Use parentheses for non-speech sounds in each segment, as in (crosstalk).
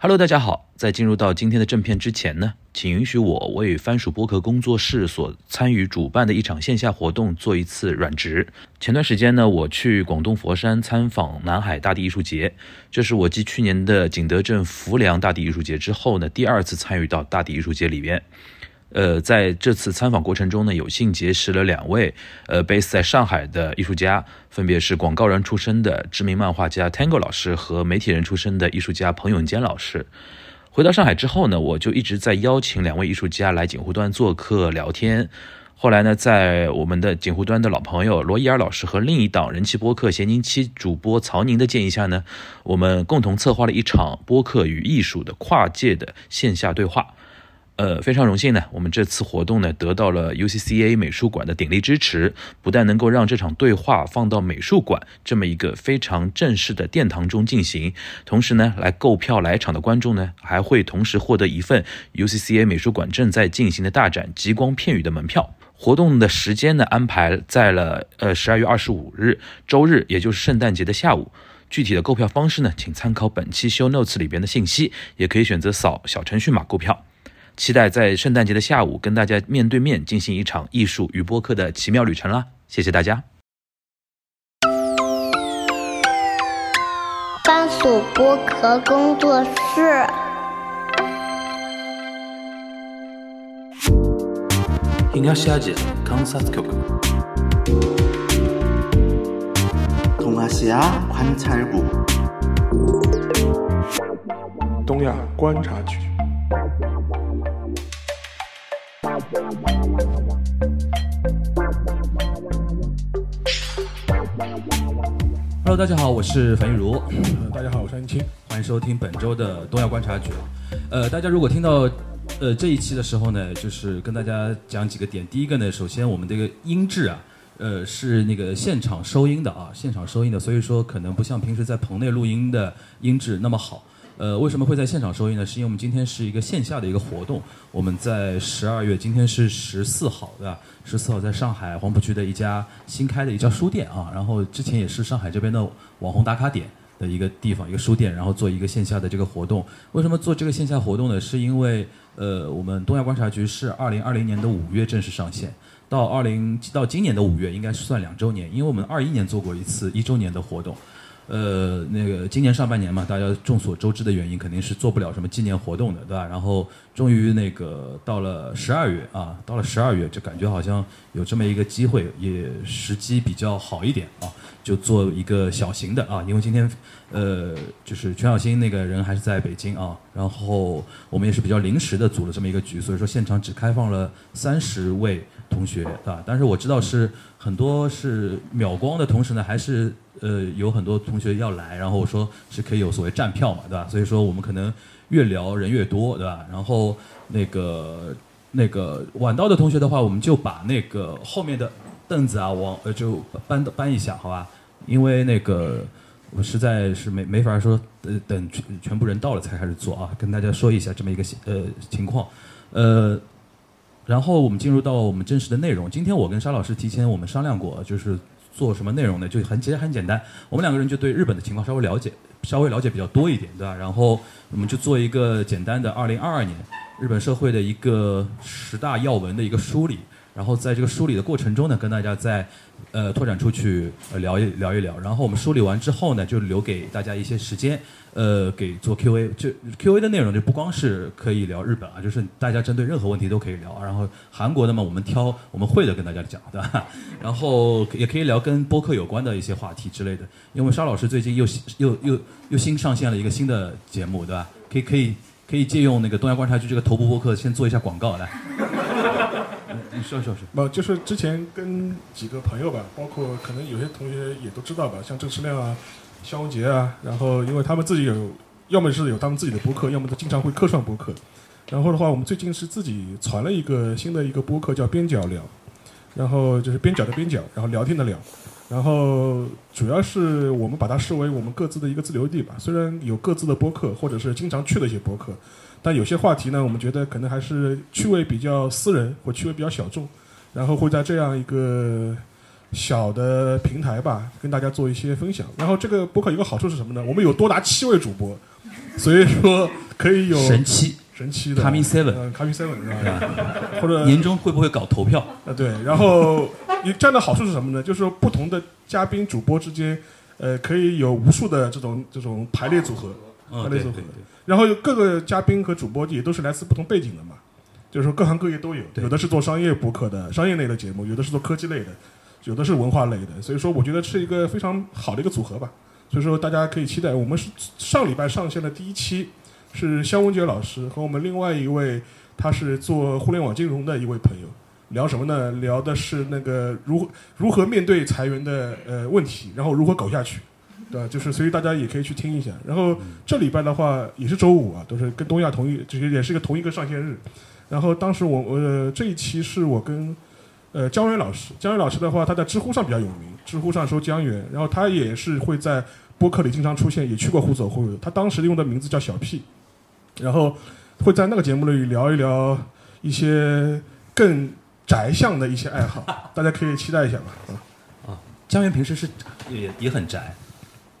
Hello，大家好。在进入到今天的正片之前呢，请允许我为番薯播客工作室所参与主办的一场线下活动做一次软职。前段时间呢，我去广东佛山参访南海大地艺术节，这是我继去年的景德镇浮梁大地艺术节之后呢，第二次参与到大地艺术节里边。呃，在这次参访过程中呢，有幸结识了两位呃，base 在上海的艺术家，分别是广告人出身的知名漫画家 Tango 老师和媒体人出身的艺术家彭永坚老师。回到上海之后呢，我就一直在邀请两位艺术家来锦湖端做客聊天。后来呢，在我们的锦湖端的老朋友罗伊尔老师和另一档人气播客咸宁七主播曹宁的建议下呢，我们共同策划了一场播客与艺术的跨界的线下对话。呃，非常荣幸呢，我们这次活动呢得到了 UCCA 美术馆的鼎力支持，不但能够让这场对话放到美术馆这么一个非常正式的殿堂中进行，同时呢，来购票来场的观众呢还会同时获得一份 UCCA 美术馆正在进行的大展《极光片语》的门票。活动的时间呢安排在了呃十二月二十五日周日，也就是圣诞节的下午。具体的购票方式呢，请参考本期 Show Notes 里边的信息，也可以选择扫小程序码购票。期待在圣诞节的下午跟大家面对面进行一场艺术与播客的奇妙旅程啦！谢谢大家。番薯剥壳工作室。東アジア観察局。东亚西亚观察局。东亚观察局。 Hello，大家好，我是樊玉茹。大家好，我是安青。欢迎收听本周的东亚观察局。呃，大家如果听到呃这一期的时候呢，就是跟大家讲几个点。第一个呢，首先我们这个音质啊，呃是那个现场收音的啊，现场收音的，所以说可能不像平时在棚内录音的音质那么好。呃，为什么会在现场收音呢？是因为我们今天是一个线下的一个活动。我们在十二月，今天是十四号，对吧？十四号在上海黄浦区的一家新开的一家书店啊，然后之前也是上海这边的网红打卡点的一个地方，一个书店，然后做一个线下的这个活动。为什么做这个线下活动呢？是因为呃，我们东亚观察局是二零二零年的五月正式上线，到二零到今年的五月应该是算两周年，因为我们二一年做过一次一周年的活动。呃，那个今年上半年嘛，大家众所周知的原因，肯定是做不了什么纪念活动的，对吧？然后终于那个到了十二月啊，到了十二月，就感觉好像有这么一个机会，也时机比较好一点啊，就做一个小型的啊，因为今天呃，就是全小新那个人还是在北京啊，然后我们也是比较临时的组了这么一个局，所以说现场只开放了三十位同学，对吧？但是我知道是很多是秒光的同时呢，还是。呃，有很多同学要来，然后我说是可以有所谓站票嘛，对吧？所以说我们可能越聊人越多，对吧？然后那个那个晚到的同学的话，我们就把那个后面的凳子啊，往呃就搬搬一下，好吧？因为那个我实在是没没法说，呃，等全全部人到了才开始做啊，跟大家说一下这么一个呃情况，呃，然后我们进入到我们真实的内容。今天我跟沙老师提前我们商量过，就是。做什么内容呢？就很其实很简单，我们两个人就对日本的情况稍微了解，稍微了解比较多一点，对吧？然后我们就做一个简单的二零二二年日本社会的一个十大要闻的一个梳理，然后在这个梳理的过程中呢，跟大家在呃拓展出去聊一聊一聊。然后我们梳理完之后呢，就留给大家一些时间。呃，给做 Q&A，就 Q&A 的内容就不光是可以聊日本啊，就是大家针对任何问题都可以聊。然后韩国的嘛，我们挑我们会的跟大家讲，对吧？然后也可以聊跟播客有关的一些话题之类的。因为沙老师最近又又又又新上线了一个新的节目，对吧？可以可以可以借用那个东亚观察局这个头部播客先做一下广告来。你说说说。不，就是之前跟几个朋友吧，包括可能有些同学也都知道吧，像郑世亮啊。肖文杰啊，然后因为他们自己有，要么是有他们自己的博客，要么他经常会客串博客。然后的话，我们最近是自己传了一个新的一个博客，叫边角聊，然后就是边角的边角，然后聊天的聊。然后主要是我们把它视为我们各自的一个自留地吧。虽然有各自的博客，或者是经常去的一些博客，但有些话题呢，我们觉得可能还是趣味比较私人，或趣味比较小众。然后会在这样一个。小的平台吧，跟大家做一些分享。然后这个播客有个好处是什么呢？我们有多达七位主播，所以说可以有神七神奇的 Coming Seven 呃，Coming Seven 是？吧？或者年终会不会搞投票？呃对，然后你这样的好处是什么呢？就是说不同的嘉宾主播之间，呃，可以有无数的这种这种排列组合，嗯，排列组合。然后各个嘉宾和主播也都是来自不同背景的嘛，就是说各行各业都有，有的是做商业博客的、商业类的节目，有的是做科技类的，有的是文化类的，所以说我觉得是一个非常好的一个组合吧。所以说大家可以期待，我们是上礼拜上线的第一期，是肖文杰老师和我们另外一位，他是做互联网金融的一位朋友，聊什么呢？聊的是那个如何如何面对裁员的呃问题，然后如何搞下去。对？就是所以大家也可以去听一下。然后这礼拜的话也是周五啊，都是跟东亚同一，这个也是一个同一个上线日。然后当时我呃这一期是我跟呃江源老师，江源老师的话他在知乎上比较有名，知乎上搜江源，然后他也是会在播客里经常出现，也去过互走会。他当时用的名字叫小 P，然后会在那个节目里聊一聊一些更宅向的一些爱好，大家可以期待一下吧。啊。江源平时是也也很宅，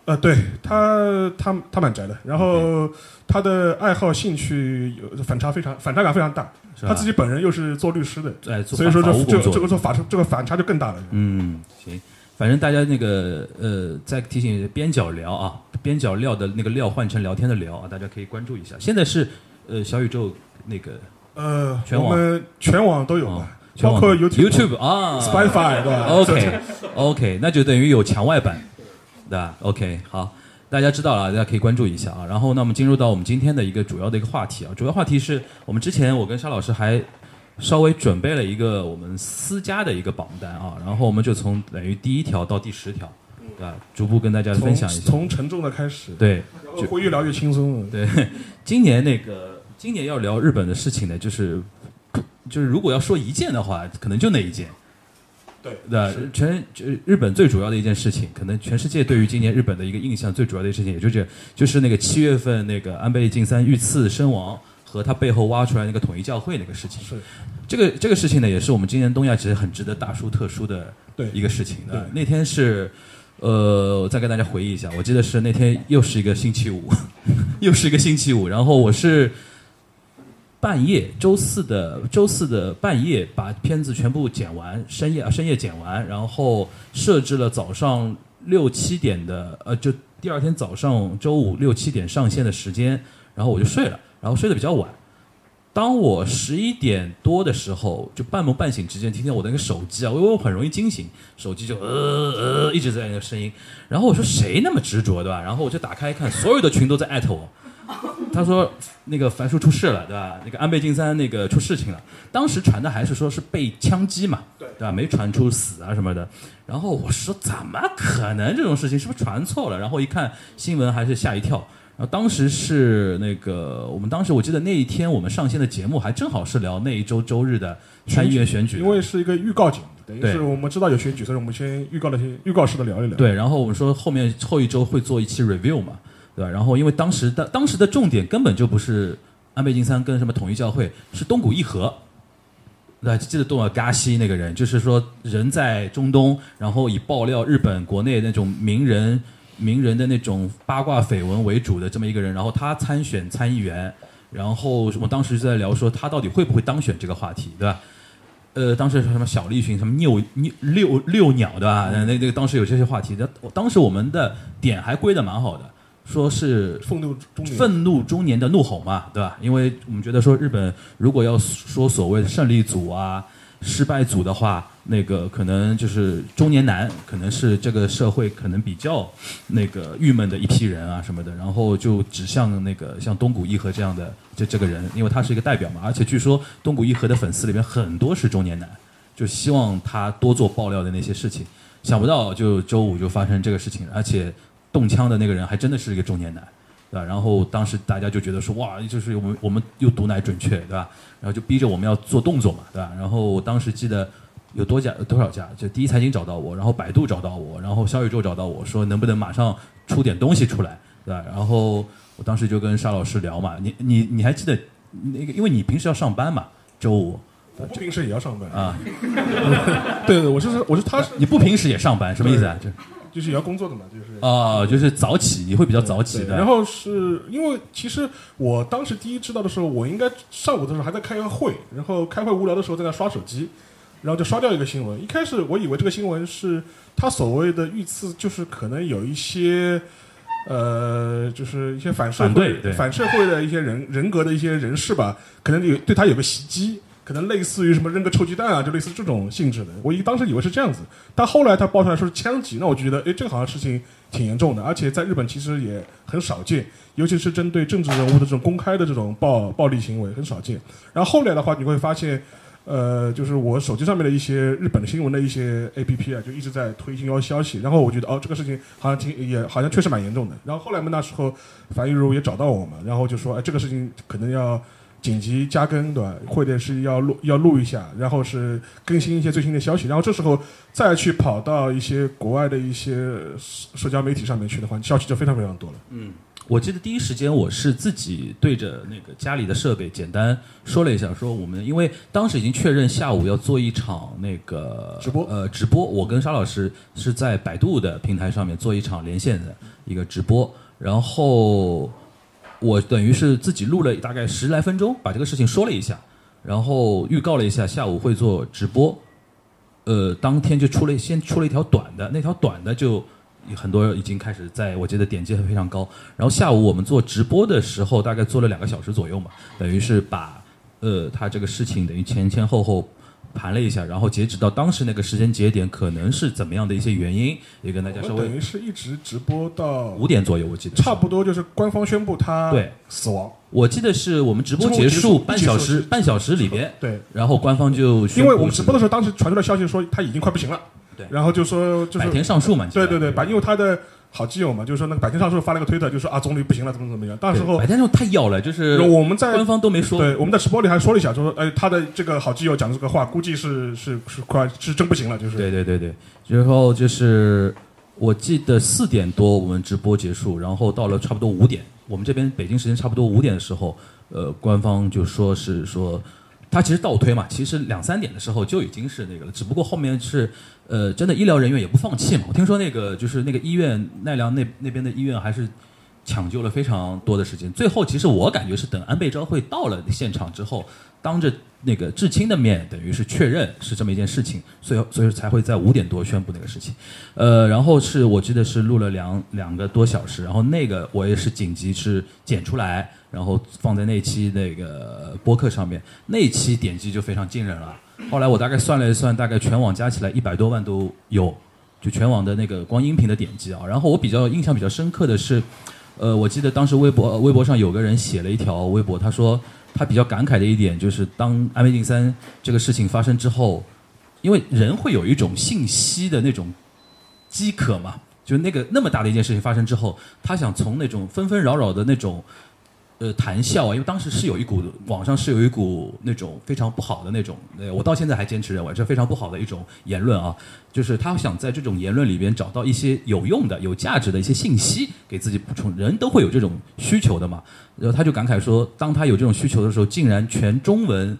呃，对他，他他蛮宅的，然后他的爱好兴趣有反差非常反差感非常大，他自己本人又是做律师的，哎，做所以说这这这个做法这个反差就更大了。嗯，行，反正大家那个呃，再提醒边角聊啊，边角料的那个料换成聊天的聊啊，大家可以关注一下。现在是呃小宇宙那个呃，全网我们全网都有哦吧，全网包括 YouTube、YouTube 啊 Spotify 对吧？OK OK，那就等于有墙外版，对吧？OK，好，大家知道了，大家可以关注一下啊。然后，那我们进入到我们今天的一个主要的一个话题啊，主要话题是我们之前我跟沙老师还稍微准备了一个我们私家的一个榜单啊，然后我们就从等于第一条到第十条，对吧？逐步跟大家分享一下。从沉重的开始，对然后会越聊越轻松。对，今年那个今年要聊日本的事情呢，就是就是如果要说一件的话，可能就那一件。对全就日本最主要的一件事情，可能全世界对于今年日本的一个印象最主要的事情，也就是，就是那个七月份那个安倍晋三遇刺身亡和他背后挖出来那个统一教会那个事情。是这个这个事情呢，也是我们今年东亚其实很值得大书特书的一个事情的对。那天是，呃，我再跟大家回忆一下，我记得是那天又是一个星期五，(laughs) 又是一个星期五，然后我是半夜周四的周四的半夜把片子全部剪完，深夜啊深夜剪完，然后设置了早上六七点的呃，就第二天早上周五六七点上线的时间，然后我就睡了，然后睡得比较晚。当我十一点多的时候，就半梦半醒之间，听见我的那个手机啊，因为我很容易惊醒，手机就呃呃一直在那个声音。然后我说谁那么执着，对吧？然后我就打开一看，所有的群都在艾特我。(laughs) 他说那个樊叔出事了，对吧？那个安倍晋三那个出事情了。当时传的还是说是被枪击嘛，对对吧？没传出死啊什么的。然后我说怎么可能这种事情是不是传错了？然后一看新闻还是吓一跳。然后当时是那个我们当时我记得那一天我们上线的节目还正好是聊那一周周日的参议院选举，因为是一个预告节目，等于是我们知道有选举，所以我们先预告了些预告式的聊一聊。对，然后我们说后面后一周会做一期 review 嘛，对吧？然后因为当时的当时的重点根本就不是安倍晋三跟什么统一教会，是东谷义和。对，记得东尔嘎西那个人，就是说人在中东，然后以爆料日本国内那种名人名人的那种八卦绯闻为主的这么一个人，然后他参选参议员，然后我们当时就在聊说他到底会不会当选这个话题，对吧？呃，当时什么小栗旬，什么拗拗遛遛鸟，对吧？那那个当时有这些话题，那当时我们的点还归的蛮好的，说是愤怒中年，愤怒中年的怒吼嘛，对吧？因为我们觉得说日本如果要说所谓的胜利组啊、失败组的话，那个可能就是中年男，可能是这个社会可能比较那个郁闷的一批人啊什么的，然后就指向那个像东谷义和这样的这这个人，因为他是一个代表嘛，而且据说东谷义和的粉丝里面很多是中年男，就希望他多做爆料的那些事情。想不到就周五就发生这个事情，而且动枪的那个人还真的是一个中年男。对吧？然后当时大家就觉得说，哇，就是我们我们又毒奶准确，对吧？然后就逼着我们要做动作嘛，对吧？然后我当时记得有多家有多少家，就第一财经找到我，然后百度找到我，然后小宇宙找到我说能不能马上出点东西出来，对吧？然后我当时就跟沙老师聊嘛，你你你还记得那个，因为你平时要上班嘛，周五我不平时也要上班。啊，(laughs) 对对，我是我是他是你不平时也上班，什么意思啊？就就是也要工作的嘛，就是啊，就是早起，你会比较早起的。然后是因为其实我当时第一知道的时候，我应该上午的时候还在开个会，然后开会无聊的时候在那刷手机，然后就刷掉一个新闻。一开始我以为这个新闻是他所谓的遇刺，就是可能有一些。呃，就是一些反社会反社会的一些人人格的一些人士吧，可能有对他有个袭击，可能类似于什么扔个臭鸡蛋啊，就类似这种性质的。我一当时以为是这样子，但后来他爆出来说是枪击，那我就觉得，哎，这个好像事情挺严重的，而且在日本其实也很少见，尤其是针对政治人物的这种公开的这种暴暴力行为很少见。然后后来的话，你会发现。呃，就是我手机上面的一些日本的新闻的一些 A P P 啊，就一直在推新谣消息，然后我觉得哦，这个事情好像挺也好像确实蛮严重的。然后后来嘛，那时候樊玉茹也找到我嘛，然后就说哎，这个事情可能要紧急加更，对吧？或者是要录要录一下，然后是更新一些最新的消息。然后这时候再去跑到一些国外的一些社社交媒体上面去的话，消息就非常非常多了。嗯我记得第一时间我是自己对着那个家里的设备简单说了一下，说我们因为当时已经确认下午要做一场那个直播呃，直播，我跟沙老师是在百度的平台上面做一场连线的一个直播，然后我等于是自己录了大概十来分钟，把这个事情说了一下，然后预告了一下下午会做直播，呃，当天就出了先出了一条短的，那条短的就很多已经开始在我觉得点击非常高。然后下午我们做直播的时候，大概做了两个小时左右嘛，等于是把呃他这个事情等于前前后后盘了一下，然后截止到当时那个时间节点，可能是怎么样的一些原因，也跟大家稍微我等于是一直直播到五点左右，我记得差不多就是官方宣布他对死亡。我记得是我们直播结结束束半小时半小时里边，对，然后官方就因为我们直播的时候，当时传出来消息说他已经快不行了，对然后就说就是百田上树嘛，对对对，把因为他的好基友嘛，就是说那个百天上树发了个推特，就说啊总理不行了，怎么怎么样。到时候对百天上树太要了，就是我们在官方都没说，对我们在直播里还说了一下，就说哎他的这个好基友讲的这个话，估计是是是快是真不行了，就是对对对对，然后就是我记得四点多我们直播结束，然后到了差不多五点，我们这边北京时间差不多五点的时候，呃，官方就说是说，他其实倒推嘛，其实两三点的时候就已经是那个了，只不过后面是呃，真的医疗人员也不放弃嘛。我听说那个就是那个医院奈良那那边的医院还是。抢救了非常多的时间，最后其实我感觉是等安倍昭惠到了现场之后，当着那个至亲的面，等于是确认是这么一件事情，所以所以才会在五点多宣布那个事情。呃，然后是我记得是录了两两个多小时，然后那个我也是紧急是剪出来，然后放在那期那个播客上面，那期点击就非常惊人了。后来我大概算了一算，大概全网加起来一百多万都有，就全网的那个光音频的点击啊。然后我比较印象比较深刻的是。呃，我记得当时微博微博上有个人写了一条微博，他说他比较感慨的一点就是，当安倍晋三这个事情发生之后，因为人会有一种信息的那种饥渴嘛，就那个那么大的一件事情发生之后，他想从那种纷纷扰扰的那种呃谈笑啊，因为当时是有一股网上是有一股那种非常不好的那种，呃，我到现在还坚持认为这非常不好的一种言论啊，就是他想在这种言论里边找到一些有用的、有价值的一些信息给自己补充，人都会有这种需求的嘛。然后他就感慨说，当他有这种需求的时候，竟然全中文、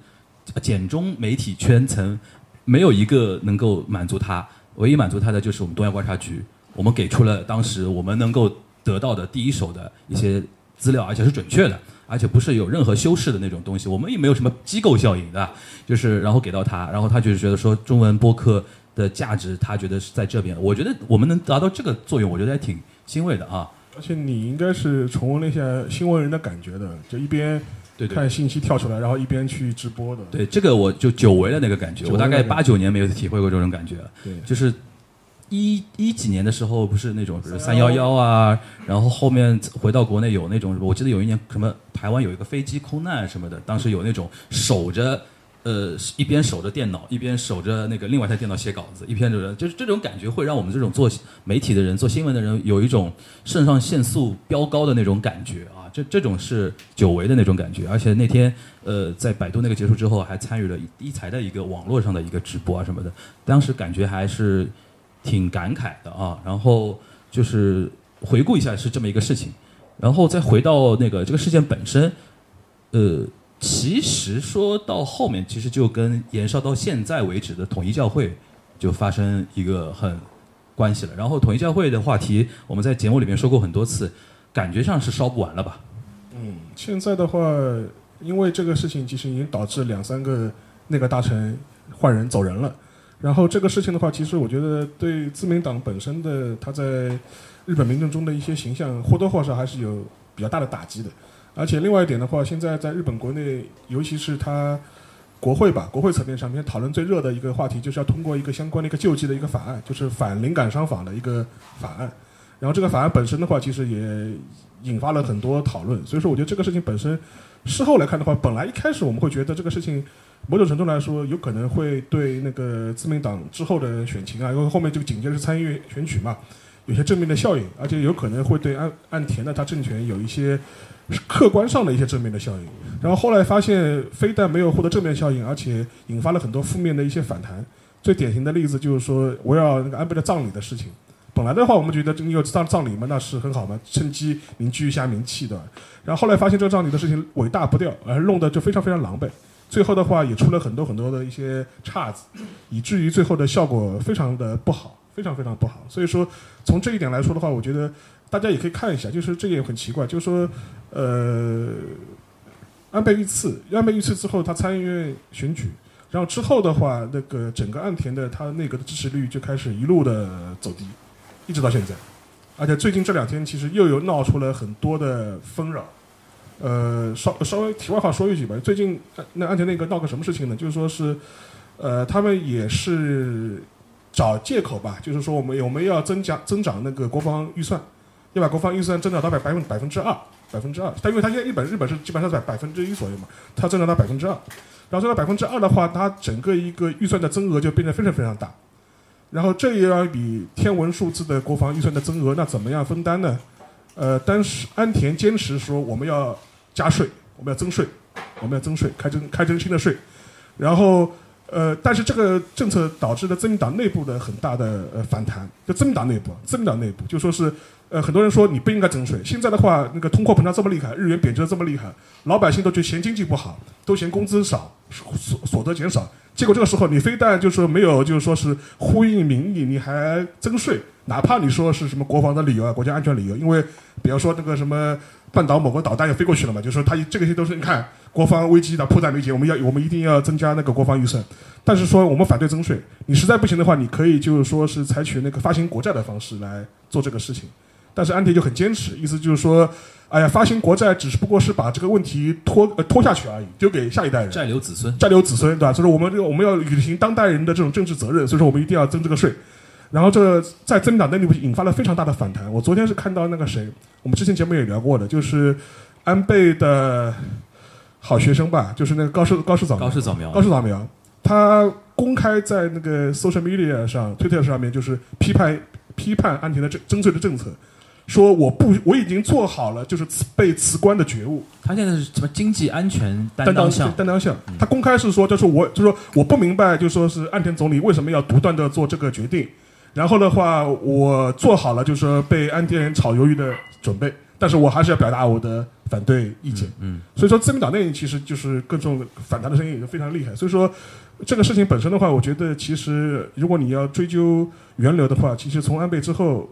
简中媒体圈层没有一个能够满足他，唯一满足他的就是我们东亚观察局，我们给出了当时我们能够得到的第一手的一些资料，而且是准确的，而且不是有任何修饰的那种东西。我们也没有什么机构效应对吧，就是然后给到他，然后他就是觉得说中文播客的价值，他觉得是在这边。我觉得我们能达到这个作用，我觉得还挺欣慰的啊。而且你应该是重温了一下新闻人的感觉的，就一边对对看信息跳出来，然后一边去直播的。对，这个我就久违了那个感觉，我大概八九年没有体会过这种感觉了。对就是一一几年的时候，不是那种比如三幺幺啊，然后后面回到国内有那种，我记得有一年什么台湾有一个飞机空难什么的，当时有那种守着。呃，一边守着电脑，一边守着那个另外一台电脑写稿子，一边就是就是这种感觉会让我们这种做媒体的人、做新闻的人有一种肾上腺素飙高的那种感觉啊，这这种是久违的那种感觉。而且那天呃，在百度那个结束之后，还参与了一财的一个网络上的一个直播啊什么的，当时感觉还是挺感慨的啊。然后就是回顾一下是这么一个事情，然后再回到那个这个事件本身，呃。其实说到后面，其实就跟延烧到现在为止的统一教会，就发生一个很关系了。然后统一教会的话题，我们在节目里面说过很多次，感觉上是烧不完了吧？嗯现在的话，因为这个事情其实已经导致两三个那个大臣换人走人了。然后这个事情的话，其实我觉得对自民党本身的他在日本民众中的一些形象或多或少还是有比较大的打击的。而且另外一点的话，现在在日本国内，尤其是他国会吧，国会层面上面讨论最热的一个话题，就是要通过一个相关的一个救济的一个法案，就是反灵感商法的一个法案。然后这个法案本身的话，其实也引发了很多讨论。所以说，我觉得这个事情本身，事后来看的话，本来一开始我们会觉得这个事情，某种程度来说，有可能会对那个自民党之后的选情啊，因为后面这个紧接着是参议院选举嘛，有些正面的效应，而且有可能会对岸岸田的他政权有一些客观上的一些正面的效应。然后后来发现，非但没有获得正面效应，而且引发了很多负面的一些反弹。最典型的例子就是说，围绕那个安倍的葬礼的事情。本来的话，我们觉得你有葬葬礼嘛，那是很好嘛，趁机凝聚一下名气的。然后后来发现这个葬礼的事情尾大不掉，而弄得就非常非常狼狈。最后的话也出了很多很多的一些岔子，(laughs) 以至于最后的效果非常的不好，非常非常不好。所以说从这一点来说的话，我觉得大家也可以看一下，就是这也很奇怪，就是说，呃，安倍遇刺，安倍遇刺之后，他参议院选举，然后之后的话，那个整个岸田的他内阁的支持率就开始一路的走低。一直到现在，而且最近这两天其实又有闹出了很多的纷扰。呃，稍稍微题外话说一句吧，最近那安田那个闹个什么事情呢？就是说是，呃，他们也是找借口吧，就是说我们我们要增加增长那个国防预算，要把国防预算增长到百百分百分之二，百分之二。但因为他现在日本日本是基本上在百分之一左右嘛，它增长到百分之二，然后增长百分之二的话，它整个一个预算的增额就变得非常非常大。然后这又要比天文数字的国防预算的增额，那怎么样分担呢？呃，但是安田坚持说我们要加税，我们要增税，我们要增税，开征开征新的税。然后呃，但是这个政策导致了自民党内部的很大的呃反弹，就自民党内部，自民党内部就说是呃很多人说你不应该增税。现在的话，那个通货膨胀这么厉害，日元贬值这么厉害，老百姓都觉得嫌经济不好，都嫌工资少，所所得减少。结果这个时候，你非但就是说没有，就是说是呼应民意，你还增税，哪怕你说是什么国防的理由啊、国家安全理由，因为比方说那个什么半岛某个导弹要飞过去了嘛，就是说它这个些都是你看国防危机的迫在眉睫，我们要我们一定要增加那个国防预算，但是说我们反对增税，你实在不行的话，你可以就是说是采取那个发行国债的方式来做这个事情，但是安迪就很坚持，意思就是说。哎呀，发行国债只是不过是把这个问题拖呃拖下去而已，丢给下一代人，债留子孙，债留子孙，对吧？所以说我们这个我们要履行当代人的这种政治责任，所以说我们一定要增这个税。然后这在自民党内部引发了非常大的反弹。我昨天是看到那个谁，我们之前节目也聊过的，就是安倍的好学生吧，就是那个高市高市早高市早苗，高市早苗，他公开在那个 social media 上、推特上面就是批判批判安田的征征税的政策。说我不，我已经做好了，就是被辞官的觉悟。他现在是什么经济安全担当项？担当项。他公开是说，就是我，就说我不明白，就说是岸田总理为什么要独断的做这个决定。然后的话，我做好了，就是说被岸田炒鱿鱼的准备。但是我还是要表达我的反对意见。嗯。所以说，自民党内其实就是各种反弹的声音也是非常厉害。所以说，这个事情本身的话，我觉得其实如果你要追究源流的话，其实从安倍之后。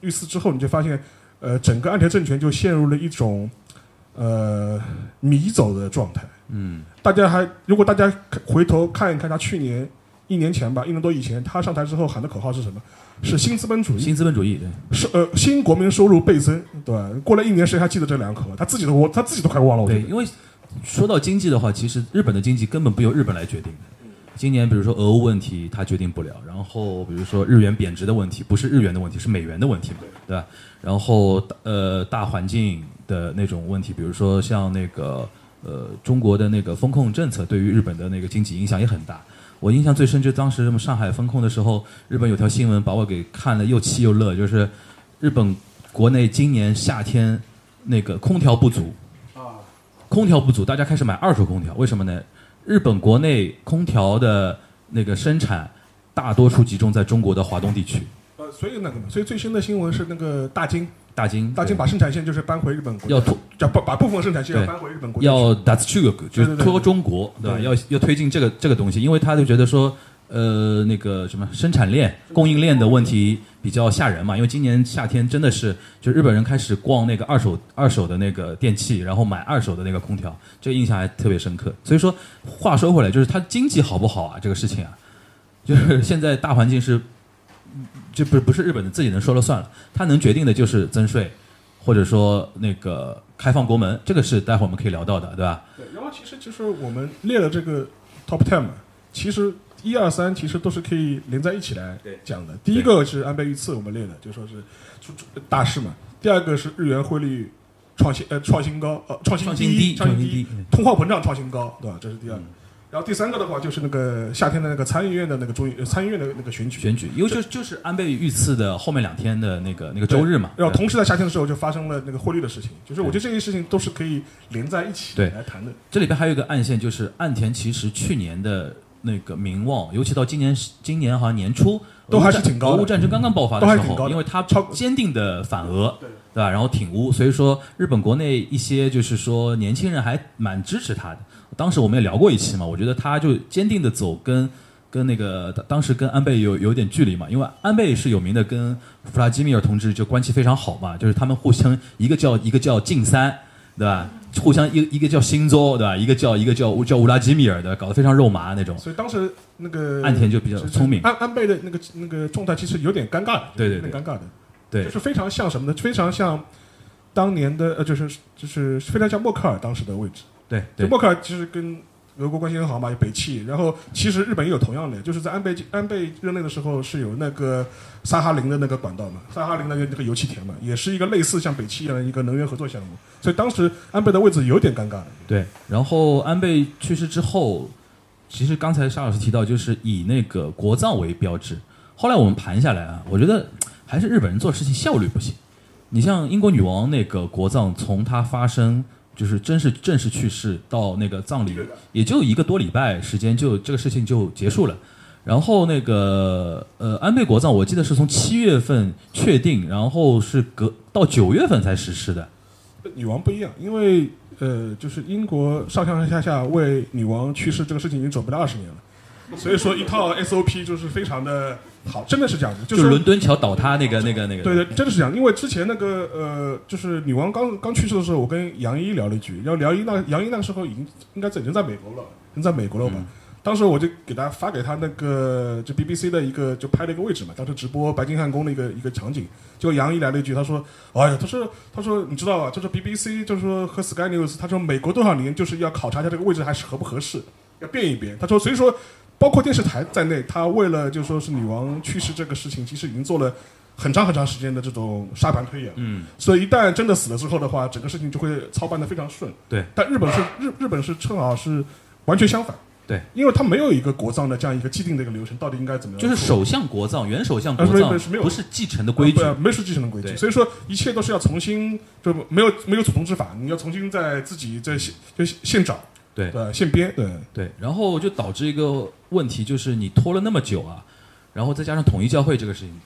遇刺之后，你就发现，呃，整个安田政权就陷入了一种，呃，迷走的状态。嗯，大家还如果大家回头看一看他去年一年前吧，一年多以前，他上台之后喊的口号是什么？是新资本主义。新资本主义，对。是呃，新国民收入倍增，对吧？过了一年，谁还记得这两口？他自己都我他自己都快忘了。对，因为说到经济的话，其实日本的经济根本不由日本来决定的。今年比如说俄乌问题，他决定不了。然后比如说日元贬值的问题，不是日元的问题，是美元的问题嘛，对吧？然后呃大环境的那种问题，比如说像那个呃中国的那个风控政策，对于日本的那个经济影响也很大。我印象最深就当时什么上海风控的时候，日本有条新闻把我给看了又气又乐，就是日本国内今年夏天那个空调不足啊，空调不足，大家开始买二手空调，为什么呢？日本国内空调的那个生产，大多数集中在中国的华东地区。呃，所以那个嘛，所以最新的新闻是那个大金，大金，大金把生产线就是搬回日本国，要拖，要把把部分生产线要搬回日本国，要 that's true，就是拖中国，对吧？要要推进这个这个东西，因为他就觉得说，呃，那个什么生产链、供应链的问题比较吓人嘛，因为今年夏天真的是，就日本人开始逛那个二手二手的那个电器，然后买二手的那个空调，这个印象还特别深刻。所以说，话说回来，就是它经济好不好啊？这个事情啊，就是现在大环境是，这不不是日本的自己能说了算了，它能决定的就是增税，或者说那个开放国门，这个是待会儿我们可以聊到的，对吧？对，然后其实就是我们列了这个 top ten，其实一二三其实都是可以连在一起来讲的。第一个是安倍遇刺，我们列的就说是大事嘛。第二个是日元汇率创新呃创新高呃创新创新低创新低嗯通货膨胀创新高，对吧？这是第二个。然后第三个的话就是那个夏天的那个参议院的那个中参议院的那个选举选举，因为就就是安倍遇刺的后面两天的那个那个周日嘛，然后同时在夏天的时候就发生了那个汇率的事情，就是我觉得这些事情都是可以连在一起来谈的。这里边还有一个暗线，就是岸田其实去年的那个名望，尤其到今年今年好像年初都还是挺高的俄乌战争刚刚爆发的时候，因为他超坚定的反俄，对对吧？然后挺乌，所以说日本国内一些就是说年轻人还蛮支持他的。当时我们也聊过一期嘛，我觉得他就坚定的走跟跟那个当时跟安倍有有点距离嘛，因为安倍是有名的跟弗拉基米尔同志就关系非常好嘛，就是他们互相一个叫一个叫近三，对吧？互相一一个叫新州，对吧？一个叫一个叫叫乌拉基米尔的，搞得非常肉麻那种。所以当时那个岸田就比较聪明安安倍的那个那个状态其实有点尴尬的，对对对尴尬的，对就是非常像什么呢？非常像当年的呃，就是就是非常像默克尔当时的位置。对对默克尔其实跟俄国关系很好嘛，有北汽，然后其实日本也有同样的，就是在安倍安倍任内的时候是有那个萨哈林的那个管道嘛，萨哈林那个那个油气田嘛，也是一个类似像北汽一样的一个能源合作项目，所以当时安倍的位置有点尴尬。对，然后安倍去世之后，其实刚才沙老师提到，就是以那个国葬为标志。后来我们盘下来啊，我觉得还是日本人做事情效率不行。你像英国女王那个国葬，从她发生就是真是正式去世到那个葬礼，也就一个多礼拜时间就，这个事情就结束了。然后那个呃安倍国葬，我记得是从七月份确定，然后是隔到九月份才实施的。女王不一样，因为呃，就是英国上上下下为女王去世这个事情已经准备了二十年了，所以说一套 SOP 就是非常的好，真的是这样子，就就是伦敦桥倒塌那个那个那个。对对，真的是这样。因为之前那个呃，就是女王刚刚去世的时候，我跟杨一聊了一句，然后杨一那杨一那个时候已经应该在已经在美国了，已经在美国了吧。嗯当时我就给他发给他那个就 BBC 的一个就拍了一个位置嘛，当时直播白金汉宫的一个一个场景。结果杨一来了一句，他说：“哎呀，他说他说你知道啊？就是 BBC 就是说和 Sky News，他说美国多少年就是要考察一下这个位置还是合不合适，要变一变。他说所以说包括电视台在内，他为了就说是女王去世这个事情，其实已经做了很长很长时间的这种沙盘推演。嗯，所以一旦真的死了之后的话，整个事情就会操办的非常顺。对，但日本是日日本是正好是完全相反。对，因为他没有一个国葬的这样一个既定的一个流程，到底应该怎么样？就是首相国葬、原首相国葬不是继承的规矩没是继承的规矩，所以说一切都是要重新，就没有没有祖宗之法，你要重新在自己在现就现找，对对，现编，对，对，然后就导致一个问题，就是你拖了那么久啊，然后再加上统一教会这个事情，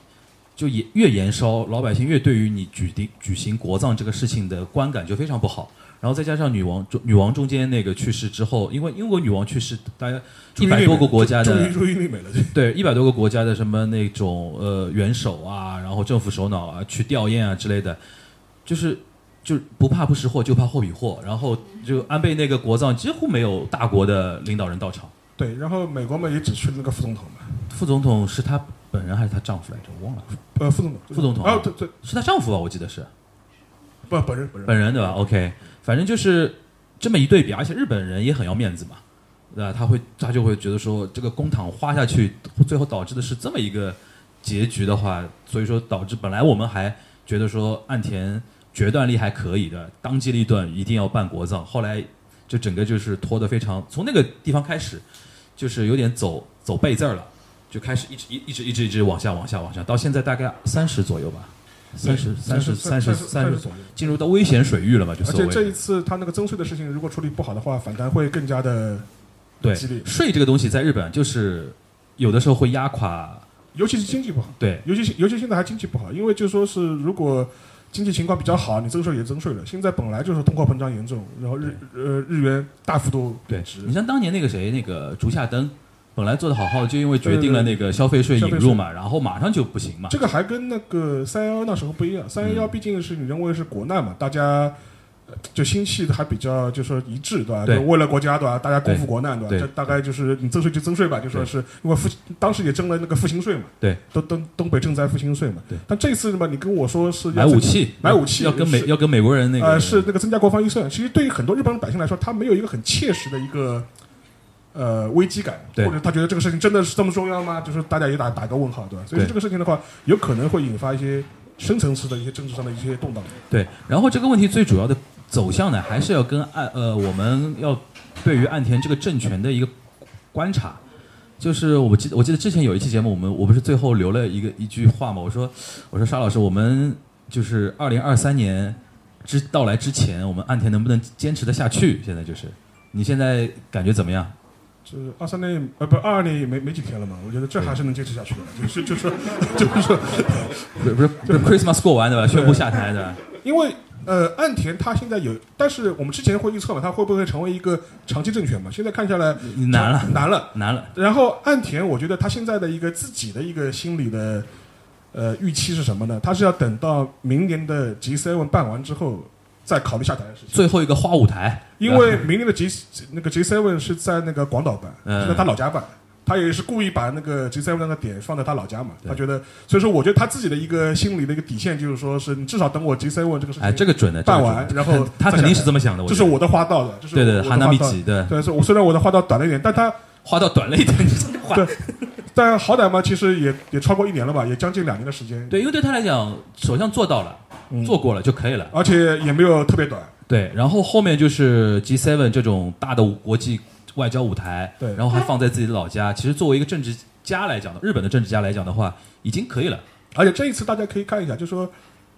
就也越延烧，老百姓越对于你举定举行国葬这个事情的观感就非常不好。然后再加上女王中女王中间那个去世之后，因为英国女王去世，大家一百多个国家的对一百多个国家的什么那种呃元首啊，然后政府首脑啊去吊唁啊之类的，就是就不怕不识货，就怕货比货。然后就安倍那个国葬几乎没有大国的领导人到场，对，然后美国嘛也只去了那个副总统嘛，副总统是她本人还是她丈夫来着？我忘了，呃，副总统，副总统啊啊，对对，是她丈夫吧？我记得是不本人本人，本人对吧？OK，反正就是这么一对比，而且日本人也很要面子嘛，对吧？他会他就会觉得说这个公帑花下去，最后导致的是这么一个结局的话，所以说导致本来我们还觉得说岸田决断力还可以的，当机立断一定要办国葬，后来就整个就是拖得非常，从那个地方开始就是有点走走背字儿了，就开始一直一一直一直一直往下往下往下，到现在大概三十左右吧。三十、三十、三十、三十左右。进入到危险水域了嘛？就而且这一次他那个增税的事情，如果处理不好的话，反弹会更加的对激烈，税这个东西在日本就是有的时候会压垮，尤其是经济不好。对尤其尤其现在还经济不好，因为就说是如果经济情况比较好，你增税也增税了。现在本来就是通货膨胀严重，然后日呃日元大幅度对贬值。你像当年那个谁，那个竹下登，本来做的好好的，就因为决定了那个消费税引入嘛，然后马上就不行嘛。这个还跟那个三幺幺那时候不一样，三幺幺毕竟是你认为是国难嘛，大家。呃就心气还比较，就说一致，对吧？为了国家，对吧？大家共赴国难，对吧？对这大概就是你增税就增税吧，就说是因为复当时也征了那个复兴税嘛，对，东东东北赈灾复兴税嘛。对。但这次嘛，你跟我说是买武器，买武器要跟美要跟美国人那个呃，是那个增加国防预算。其实对于很多日本百姓来说，他没有一个很切实的一个呃危机感，或者他觉得这个事情真的是这么重要吗？就是大家也打打个问号，对吧？所以说这个事情的话，有可能会引发一些深层次的一些政治上的一些动荡。对，然后这个问题最主要的走向呢，还是要跟岸呃，我们要对于岸田这个政权的一个观察。就是我记得，我记得之前有一期节目，我们我不是最后留了一个一句话嘛？我说，我说沙老师，我们就是二零二三年之到来之前，我们岸田能不能坚持的下去？现在就是，你现在感觉怎么样？就是二三年呃不二二年也没没几天了嘛，我觉得这还是能坚持下去的，就是就是 (laughs) 就是说，不是不是不是 Christmas 过完对吧？宣布下台对吧？因为呃岸田他现在有，但是我们之前会预测嘛，他会不会成为一个长期政权嘛？现在看下来难了难了。难了，然后岸田，我觉得他现在的一个自己的一个心理的呃预期是什么呢？他是要等到明年的 G seven 办完之后再考虑下台的事情。最后一个花舞台，因为明年的 G 那个 G seven 是在那个广岛办，嗯是在他老家办。他也是故意把那个 G7 那个点放在他老家嘛，他觉得，所以说我觉得他自己的一个心理的一个底线就是说，是你至少等我 G7 这个事情哎，这个准的，办完然后他肯定是这么想的，这是我的花道的，这是对对，哈纳米奇对，对，虽然我的花道短了一点，但他花道短了一点，你这花对但好歹嘛，其实也也超过一年了吧，也将近两年的时间，对，因为对他来讲，首相做到了，嗯。做过了就可以了。而且也没有特别短，对，然后后面就是 G7 这种大的国际外交舞台，对然后还放在自己的老家。其实作为一个政治家来讲的，日本的政治家来讲的话，已经可以了。而且这一次大家可以看一下，就是说，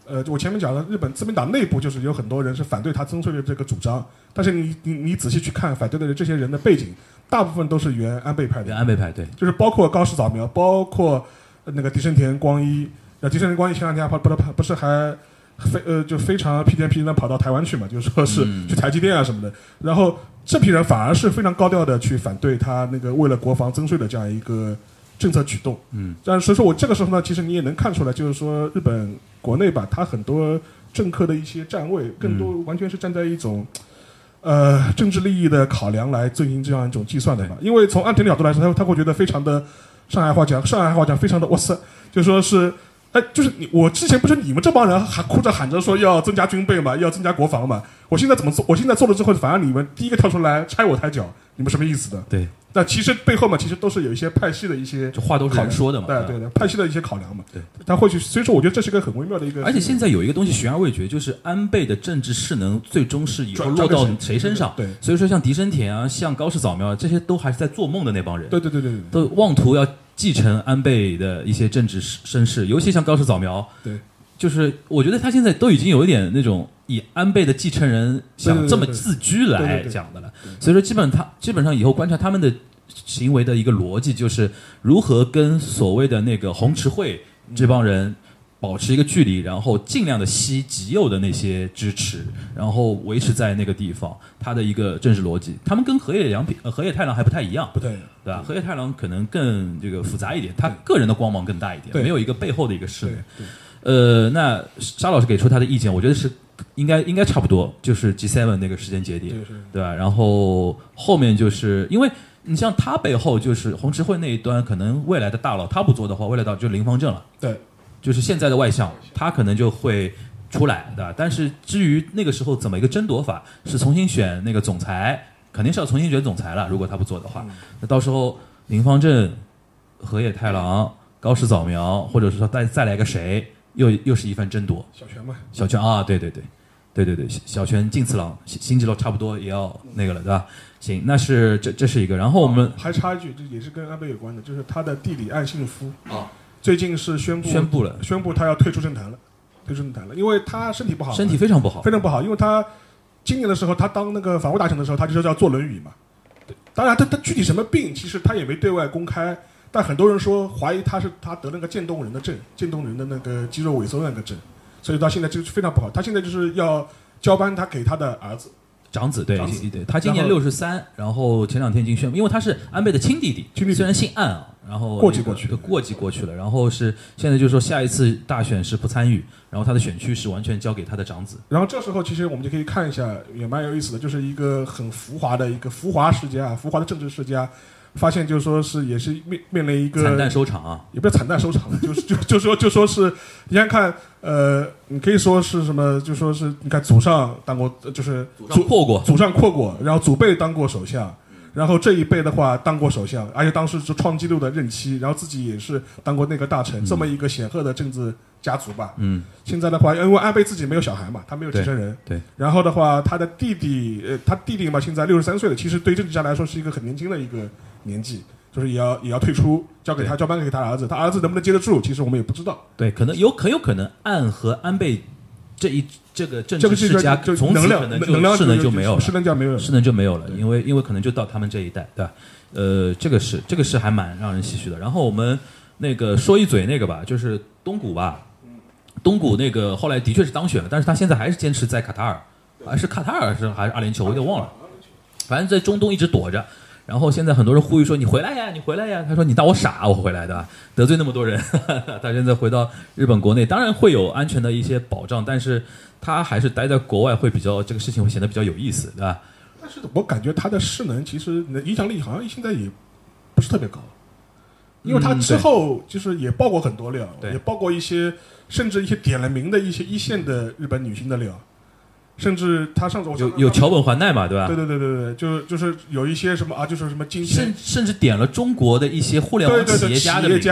呃，我前面讲了，日本自民党内部就是有很多人是反对他增税的这个主张，但是你你你仔细去看反对的这些人的背景，大部分都是原安倍派的，原安倍派对，就是包括高市早苗，包括呃那个狄生田光一，那狄生田光一前两天不不不不是还非呃就非常屁颠屁颠的跑到台湾去嘛，就是说是嗯去台积电啊什么的，然后这批人反而是非常高调的去反对他那个为了国防增税的这样一个政策举动。嗯，但所以说我这个时候呢，其实你也能看出来，就是说日本国内吧，他很多政客的一些站位，更多完全是站在一种。呃，政治利益的考量来进行这样一种计算的嘛，因为从安田的角度来说，他他会觉得非常的上海话讲，上海话讲非常的哇塞，就说是，哎，就是你我之前不是你们这帮人还哭着喊着说要增加军备嘛，要增加国防嘛，我现在怎么做？我现在做了之后，反而你们第一个跳出来拆我台脚，你们什么意思的？对，那其实背后嘛，其实都是有一些派系的一些这话都是考量人说的嘛。对对对，派系的一些考量嘛。对，他或许，所以说我觉得这是一个很微妙的一个。而且现在有一个东西悬而未决，就是安倍的政治势能最终是以后落到谁谁身上。对所以说像狄生田啊，像高市早苗啊，这些都还是在做梦的那帮人。对对对对对都妄图要继承安倍的一些政治身世，尤其像高市早苗，对，就是我觉得他现在都已经有一点那种以安倍的继承人想这么自居来讲的了。所以说，基本他基本上以后观察他们的行为的一个逻辑，就是如何跟所谓的那个红池会这帮人。保持一个距离，然后尽量的吸极右的那些支持，然后维持在那个地方，他的一个政治逻辑。他们跟河野良平、呃河野太郎还不太一样，不对，对吧？河野太郎可能更这个复杂一点，他个人的光芒更大一点，没有一个背后的一个势力。呃，那沙老师给出他的意见，我觉得是应该应该差不多，就是 G7 那个时间节点，对吧？然后后面就是因为你像他背后就是红十会那一端，可能未来的大佬他不做的话，未来大佬就林方正了，对，就是现在的外相，他可能就会出来，对吧？但是至于那个时候怎么一个争夺法，是重新选那个总裁，肯定是要重新选总裁了。如果他不做的话，那到时候林方正、河野太郎、高市早苗，或者是说再再来个谁，又又是一番争夺。小泉嘛，小泉啊，对对对，对对对，小小泉进次郎、新新纪郎差不多也要那个了，对吧？行，那是这这是一个，然后我们还插一句，这也是跟安倍有关的，就是他的弟弟岸信夫啊，最近是宣布宣布了宣布他要退出政坛了，退出政坛了，因为他身体不好，身体非常不好非，常不好，因为他今年的时候，他当那个法务大臣的时候，他就是要坐轮椅嘛。对当然他，他具体什么病，其实他也没对外公开。但很多人说怀疑他是他得那个渐冻人的症，渐冻人的那个肌肉萎缩那个症，所以到现在就非常不好。他现在就是要交班他给他的儿子，长子，对长子。对，他今年六十三，然后前两天已经宣布，因为他是安倍的亲弟弟，亲弟弟。虽然姓岸啊，然后过继过去。对过继过去了，然后是现在就是说下一次大选是不参与，然后他的选区是完全交给他的长子，然后这时候其实我们就可以看一下，也蛮有意思的，就是一个很浮华的一个浮华世家，浮华的政治世家，发现就是说是也是面面临一个惨淡收场啊，也不是惨淡收场了，(laughs) 就是就就说就说是，你想想看，呃，你可以说是什么？就说是你看祖上当过，呃就是祖上破过祖上扩过，然后祖辈当过首相，然后这一辈的话当过首相，而且当时是创纪录的任期，然后自己也是当过内阁大臣，这么一个显赫的政治家族吧。嗯，现在的话，因为安倍自己没有小孩嘛，他没有继承人。对对然后的话，他的弟弟，呃，他弟弟嘛，现在六十三岁了，其实对政治家来说是一个很年轻的一个年纪，就是也要也要退出，交给他交班给他儿子，他儿子能不能接得住，其实我们也不知道。对，可能有很有可能岸和安倍这一这个政治世家就从此能量可能能量势能就没有了，势能就没有了。势能就没有了，因为因为可能就到他们这一代，对吧？呃，这个是这个是还蛮让人唏嘘的。然后我们那个说一嘴那个吧，就是东谷吧，东谷那个后来的确是当选了，但是他现在还是坚持在卡塔尔，还是卡塔尔是还是阿联酋，我有点忘了，反正在中东一直躲着。然后现在很多人呼吁说你回来呀，你回来呀。他说你当我傻，我回来的，得罪那么多人。(laughs) 他现在回到日本国内，当然会有安全的一些保障，但是他还是待在国外会比较这个事情会显得比较有意思，对吧？但是我感觉他的势能其实影响力好像现在也不是特别高，因为他嗯之后就是也爆过很多料，对也爆过一些甚至一些点了名的一些一线的日本女星的料，甚至他上次我有有桥本环奈嘛，对吧？对对对对对，就就是有一些什么啊，就是什么金钱甚甚至点了中国的一些互联网企对对对，企业业家的名字，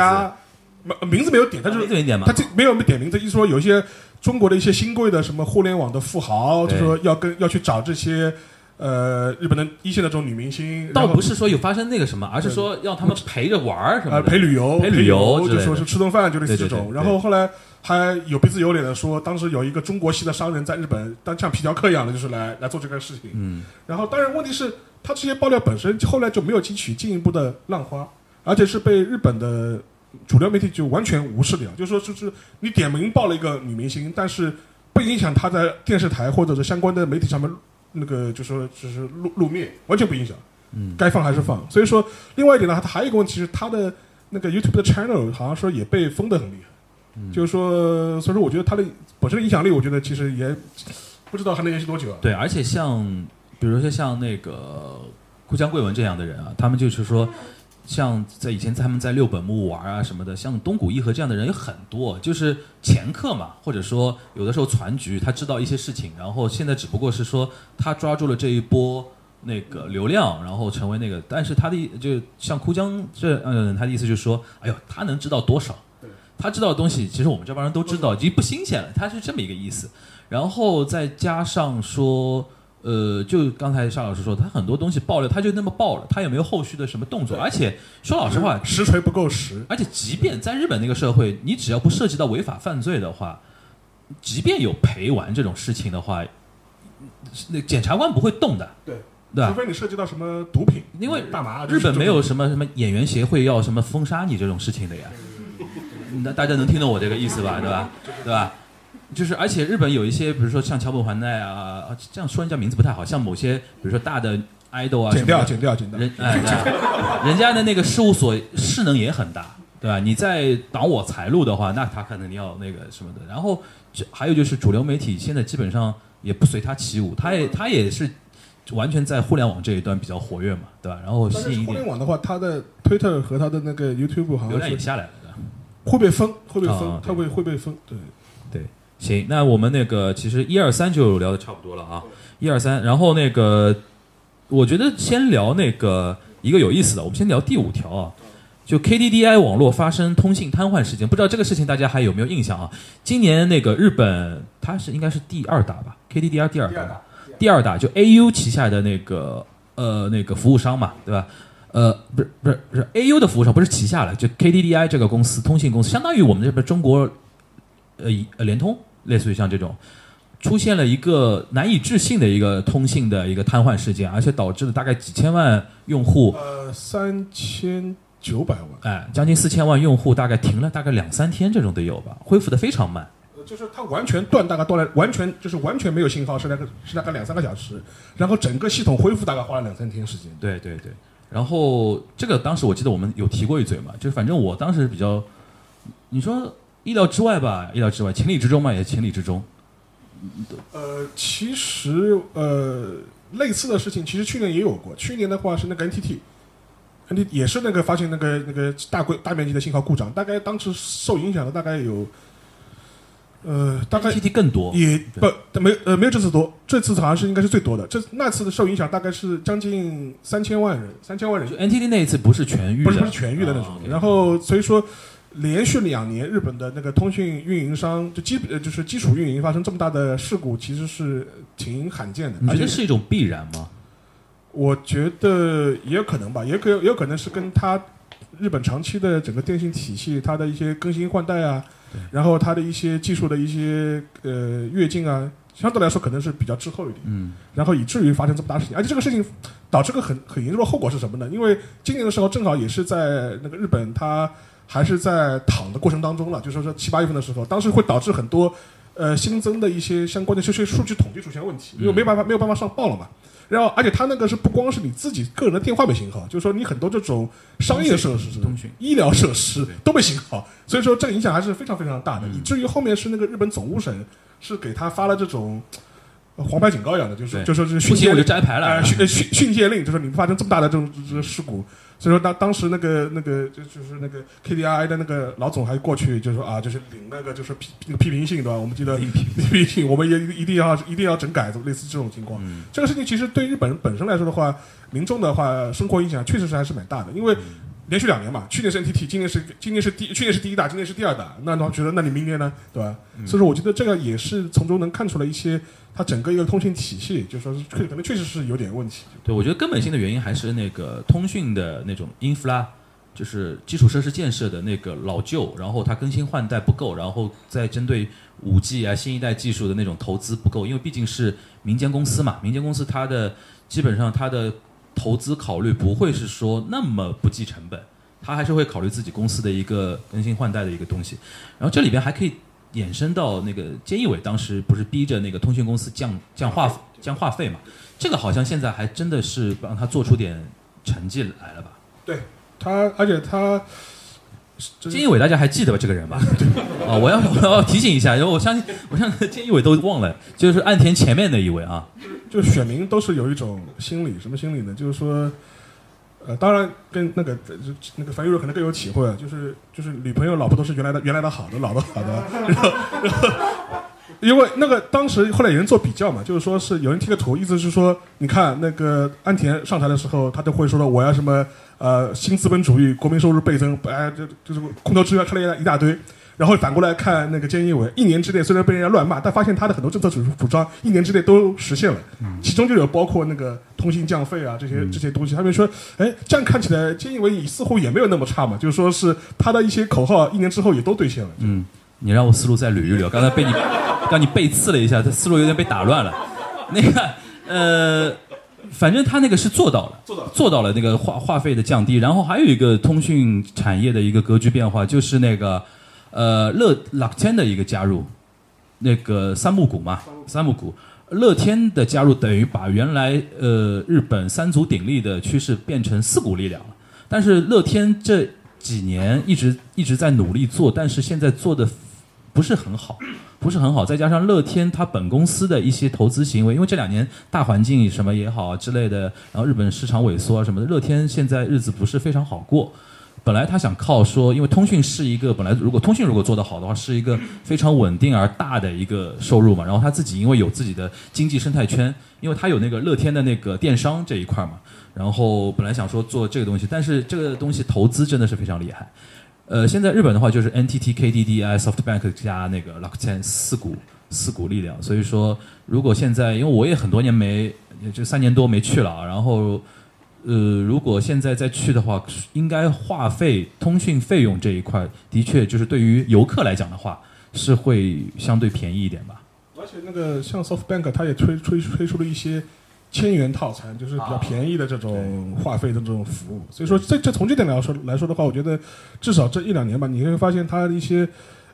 名名字没有点，他就是他这没有点名字，意思说有一些中国的一些新贵的什么互联网的富豪，就说要跟要去找这些呃日本的一线的这种女明星，倒不是说有发生那个什么，而是说让他们陪着玩儿什么呃，陪旅游陪旅游就说是吃顿饭，就类似这种。对对对对。然后后来还有鼻子有脸的说，当时有一个中国系的商人在日本，当像皮条客一样的，就是来来做这个事情。嗯，然后当然问题是，他这些爆料本身后来就没有激起进一步的浪花，而且是被日本的主流媒体就完全无视掉，就是说就是你点名爆了一个女明星，但是不影响她在电视台或者是相关的媒体上面那个就说就是露露面，完全不影响。嗯，该放还是放。所以说，另外一点呢，它还有一个问题是，他的那个 YouTube 的 channel 好像说也被封得很厉害。嗯就是说，所以说我觉得他的本身的影响力，我觉得其实也不知道还能延续多久啊。对，而且像比如说像那个顾江贵文这样的人啊，他们就是说。像在以前他们在六本木玩啊什么的，像东谷义和这样的人有很多，就是前客嘛，或者说有的时候船局，他知道一些事情，然后现在只不过是说他抓住了这一波那个流量，然后成为那个，但是他的意就像枯江这嗯，他的意思就是说，哎呦，他能知道多少？他知道的东西，其实我们这帮人都知道，已经不新鲜了。他是这么一个意思，然后再加上说，呃，就刚才沙老师说，他很多东西爆料，他就那么爆了，他也没有后续的什么动作。而且说老实话，实锤不够实。而且即便在日本那个社会，你只要不涉及到违法犯罪的话，即便有陪玩这种事情的话，那检察官不会动的，对对吧除？非你涉及到什么毒品，因为大麻，日本没有。什么什么演员协会要什么封杀你这种事情的呀。那大家能听懂我这个意思吧？对吧？对吧？就是而且日本有一些，比如说像桥本环奈啊，啊这样说人家名字不太好，像某些比如说大的 idol 啊，剪掉，剪掉，剪掉。人哎，对 (laughs) 人家的那个事务所势能也很大，对吧？你在挡我财路的话，那他可能要那个什么的。然后这还有就是主流媒体现在基本上也不随他起舞，他也他也是完全在互联网这一端比较活跃嘛，对吧？然后吸引一点互联网的话，它的 Twitter 和它的那个 YouTube 好流量像也下来了？会被封，会被啊封，它对会会被封。对，对，行，那我们那个其实一二三就聊的差不多了啊，一二三，然后那个我觉得先聊那个一个有意思的，我们先聊第五条啊，就 KDDI 网络发生通信瘫痪事件，不知道这个事情大家还有没有印象啊？今年那个日本它是应该是第二大吧，KDDI 第二大吧，第二大就 AU 旗下的那个呃那个服务商嘛，对吧？呃，不是不是不是 AU 的服务商，不是旗下的，就 KDDI 这个公司，通信公司，相当于我们这边中国呃以呃联通，类似于像这种，出现了一个难以置信的一个通信的一个瘫痪事件，而且导致了大概几千万用户，呃，三千九百万。哎，将近四千万用户大概停了大概两三天，这种都有吧，恢复的非常慢。就是它完全断，大概断了，完全就是完全没有信号，是那个是大概两三个小时，然后整个系统恢复大概花了两三天时间。对对对，然后这个当时我记得我们有提过一嘴嘛，就是反正我当时比较，你说意料之外吧，意料之外，情理之中嘛，也情理之中。呃，其实呃，类似的事情其实去年也有过。去年的话是那个 NTT，也是那个发现那个那个大规大面积的信号故障，大概当时受影响的大概有，呃，大概 TT 更多，也不没呃没有这次多，这次好像是应该是最多的。这那次的受影响大概是将近三千万人，三千万人就 NTT 那一次不是全愈的，不是不是全愈的那种。啊然后所以说，连续两年日本的那个通讯运营商就基呃就是基础运营发生这么大的事故，其实是挺罕见的。你觉而且得是一种必然吗？我觉得也有可能吧，也可也有可能是跟它日本长期的整个电信体系它的一些更新换代啊，然后它的一些技术的一些呃跃进啊，相对来说可能是比较滞后一点。嗯，然后以至于发生这么大事情，而且这个事情导致个很很严重的后果是什么呢？因为今年的时候正好也是在那个日本，它还是在躺的过程当中了，就说是七八月份的时候，当时会导致很多呃新增的一些相关的这些数据统计出现问题，因为没办法没有办法上报了嘛。然后，而且它那个是不光是你自己个人的电话被信号，就是说你很多这种商业设施、通讯。医疗设施都被信号，所以说这个影响还是非常非常大的，以至于后面是那个日本总务省是给他发了这种呃黄牌警告一样的，就是就说是训诫我就摘牌了呃 (laughs) 训呃训训诫令，就是你们发生这么大的这种这个事故，所以说当当时那个那个就就是那个 KDI 的那个老总还过去就说啊，就是领那个就是批那个批评信对吧？我们记得批评信，我们也一定要一定要整改，类似这种情况。这个事情其实对日本人本身来说的话，民众的话生活影响确实是还是蛮大的，因为。连续两年嘛，去年是 NTT，今年是今年是第去年是第一大，今年是第二大，那他觉得那你明年呢，对吧？所以说我觉得这个也是从中能看出来一些它整个一个通信体系，就说是确可能确实是有点问题。对，我觉得根本性的原因还是那个通讯的那种 infra，就是基础设施建设的那个老旧，然后它更新换代不够，然后再针对五 G 啊新一代技术的那种投资不够，因为毕竟是民间公司嘛，民间公司它的基本上它的投资考虑不会是说那么不计成本，他还是会考虑自己公司的一个更新换代的一个东西，然后这里边还可以。衍生到那个菅义伟当时不是逼着那个通讯公司降降话降话费嘛？这个好像现在还真的是帮他做出点成绩来了吧？对他，而且他菅义伟大家还记得吧？这个人吧？(laughs) 啊，我要我要提醒一下，因为我相信我相信菅义伟都忘了，就是岸田前面那一位啊。就选民都是有一种心理，什么心理呢？就是说，呃，当然跟那个那个樊玉茹可能更有体会，啊就是就是女朋友、老婆都是原来的原来的好的，老的好的，(laughs) 然后然后。因为那个当时后来有人做比较嘛，就是说是有人贴个图，意思是说，你看那个安田上台的时候，他都会说的我要什么呃新资本主义，国民收入倍增，哎，就就是空头支票开了一大堆。然后反过来看那个菅义伟，一年之内虽然被人家乱骂，但发现他的很多政策主主张一年之内都实现了，其中就有包括那个通信降费啊这些这些东西。他们说，哎，这样看起来菅义伟似乎也没有那么差嘛，就是说是他的一些口号一年之后也都兑现了。嗯，你让我思路再捋一捋，刚才被你刚你背刺了一下，这思路有点被打乱了。(laughs) 那个呃，反正他那个是做到了，做到了做到了那个话话费的降低，然后还有一个通讯产业的一个格局变化，就是那个呃乐乐天的一个加入，那个三木谷嘛，三木谷。乐天的加入等于把原来呃日本三足鼎立的趋势变成四股力量了，但是乐天这几年一直一直在努力做，但是现在做的不是很好，不是很好。再加上乐天它本公司的一些投资行为，因为这两年大环境什么也好之类的，然后日本市场萎缩啊什么的，乐天现在日子不是非常好过。本来他想靠说，因为通讯是一个本来如果通讯如果做得好的话，是一个非常稳定而大的一个收入嘛。然后他自己因为有自己的经济生态圈，因为他有那个乐天的那个电商这一块嘛。然后本来想说做这个东西，但是这个东西投资真的是非常厉害。呃，现在日本的话就是 NTT、KDDI、SoftBank 加那个 Rakuten 四股四股力量，所以说如果现在因为我也很多年没就三年多没去了啊，然后呃，如果现在再去的话，应该话费、通讯费用这一块的确就是对于游客来讲的话是会相对便宜一点吧。而且那个像 SoftBank，它也推推推出了一些千元套餐，就是比较便宜的这种话费的这种服务。所以说，这这从这点来说来说的话，我觉得至少这一两年吧，你会发现它的一些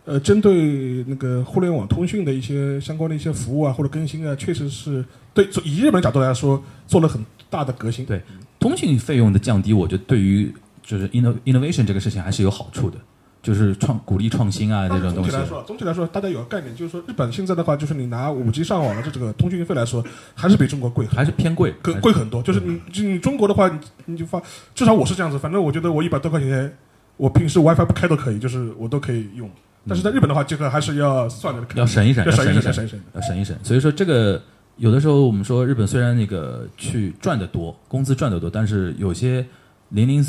呃，针对那个互联网通讯的一些相关的一些服务啊或者更新啊，确实是对以日本角度来说做了很大的革新。对通信费用的降低，我觉得对于就是 inno innovation 这个事情还是有好处的，就是创鼓励创新啊这种东西总体来。说，总体来说，大家有个概念，就是说日本现在的话，就是你拿五 G 上网的这这个通讯费来说，还是比中国贵，还是偏贵，贵贵很多。就是你就你中国的话，你你就发，至少我是这样子，反正我觉得我一百多块钱，我平时 WiFi 不开都可以，就是我都可以用。但是在日本的话，这个还是要算的，要省一省，要省一省，省一省。要省一省。所以说这个有的时候我们说日本虽然那个去赚的多，工资赚的多，但是有些零零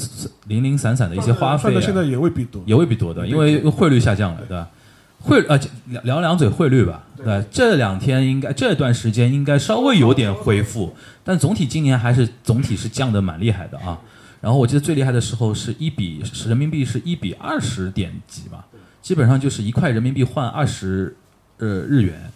零零散散的一些花费、啊，算的现在也未必多。也未必多的，因为汇率下降了，对吧？汇呃聊聊两嘴汇率吧，对吧？这两天应该这段时间应该稍微有点恢复，但总体今年还是总体是降的蛮厉害的啊。然后我记得最厉害的时候是一比是人民币是一比二十点几吧，基本上就是一块人民币换二十呃日元。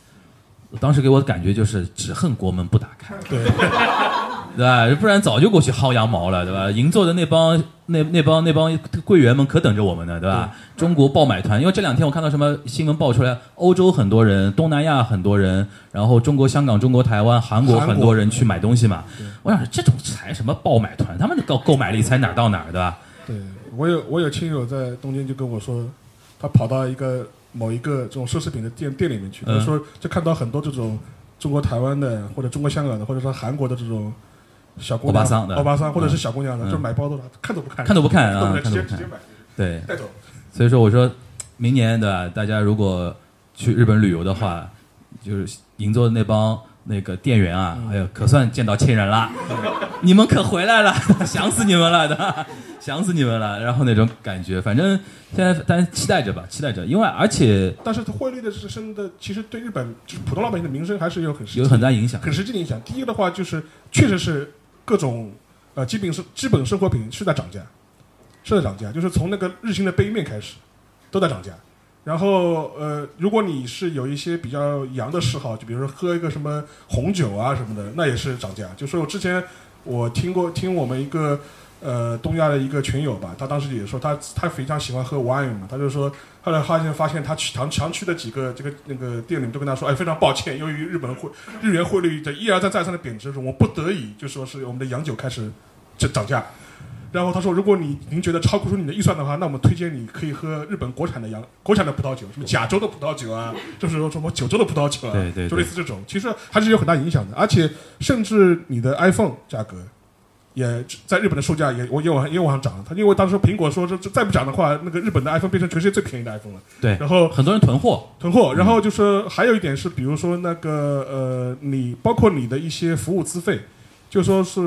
当时给我的感觉就是只恨国门不打开，对，(laughs) 对吧？不然早就过去薅羊毛了，对吧？银座的那帮那那帮那帮柜员们可等着我们呢，对吧？中国爆买团，因为这两天我看到什么新闻爆出来，欧洲很多人，东南亚很多人，然后中国香港、中国台湾、韩国很多人去买东西嘛。我想这种才什么爆买团，他们的购购买力才哪儿到哪儿，对吧？对我有我有亲友在东京就跟我说，他跑到一个某一个这种奢侈品的店店里面去，比如说就看到很多这种中国台湾的或者中国香港的或者说韩国的这种小姑娘、欧巴桑的。欧巴桑或者是小姑娘的，嗯。就买包都看都不看，看都不看啊 (laughs) 直接直接买对，带走。所以说我说，明年对吧？大家如果去日本旅游的话，就是银座的那帮那个店员啊，哎呦，可算见到亲人了，你们可回来了，(laughs) 想死你们了，的？(laughs) 想死你们了。然后那种感觉，反正现在大家期待着吧，期待着，因为而且但是它汇率的上升的，其实对日本就是普通老百姓的民生还是有很有很大影响。很实际的影响。第一个的话就是，确实是各种呃基本是基本生活品是在涨价，是在涨价，就是从那个日清的杯面开始都在涨价。然后呃，如果你是有一些比较洋的嗜好，就比如说喝一个什么红酒啊什么的，那也是涨价。就说我之前我听过听我们一个呃东亚的一个群友吧，他当时也说他他非常喜欢喝 wine 嘛，他就说后来发现发现他去常常去的几个这个那个店里面都跟他说，哎，非常抱歉，由于日本汇日元汇率的一而再再三的贬值，我不得已就说是我们的洋酒开始涨涨价。然后他说，如果你您觉得超过出你的预算的话，那我们推荐你可以喝日本国产的洋国产的葡萄酒，什么甲州的葡萄酒啊，就是说什么九州的葡萄酒啊，对对对就类似这种，其实还是有很大影响的。而且甚至你的 iPhone 价格也在日本的售价也我也往也往上涨了。他因为当时苹果说这这再不涨的话，那个日本的 iPhone 变成全世界最便宜的 iPhone 了。对，然后很多人囤货，囤货，然后就是还有一点是，比如说那个呃，你包括你的一些服务资费，就说是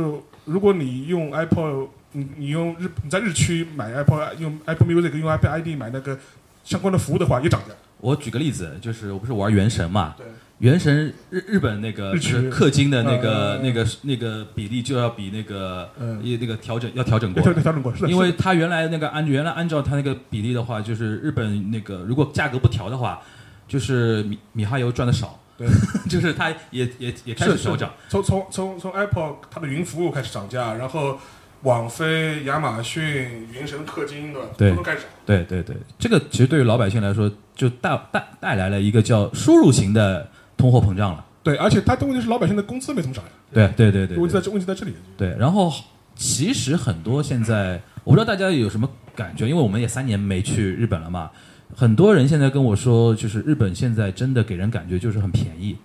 如果你用 Apple，你你用日你在日区买 Apple 用 Apple Music 用 Apple ID 买那个相关的服务的话，也涨价。我举个例子，就是我不是玩原神嘛，对，原神日日本那个氪金的那个、呃那个那个比例就要比那个嗯一那个调整要调整过对，调调整过，是的，因为它原来那个按原来按照它那个比例的话，就是日本那个如果价格不调的话，就是米米哈游赚的少，对，(laughs) 就是它也也也开始调涨，从从从从 Apple 它的云服务开始涨价，然后网飞、亚马逊、云神氪金的对都都开始涨。对对对，这个其实对于老百姓来说，就带带带来了一个叫输入型的通货膨胀了。对，而且它的问题是老百姓的工资没怎么涨呀，对对对对对问题在这问题在这里。对，然后其实很多现在，我不知道大家有什么感觉，因为我们也三年没去日本了嘛。很多人现在跟我说，就是日本现在真的给人感觉就是很便宜，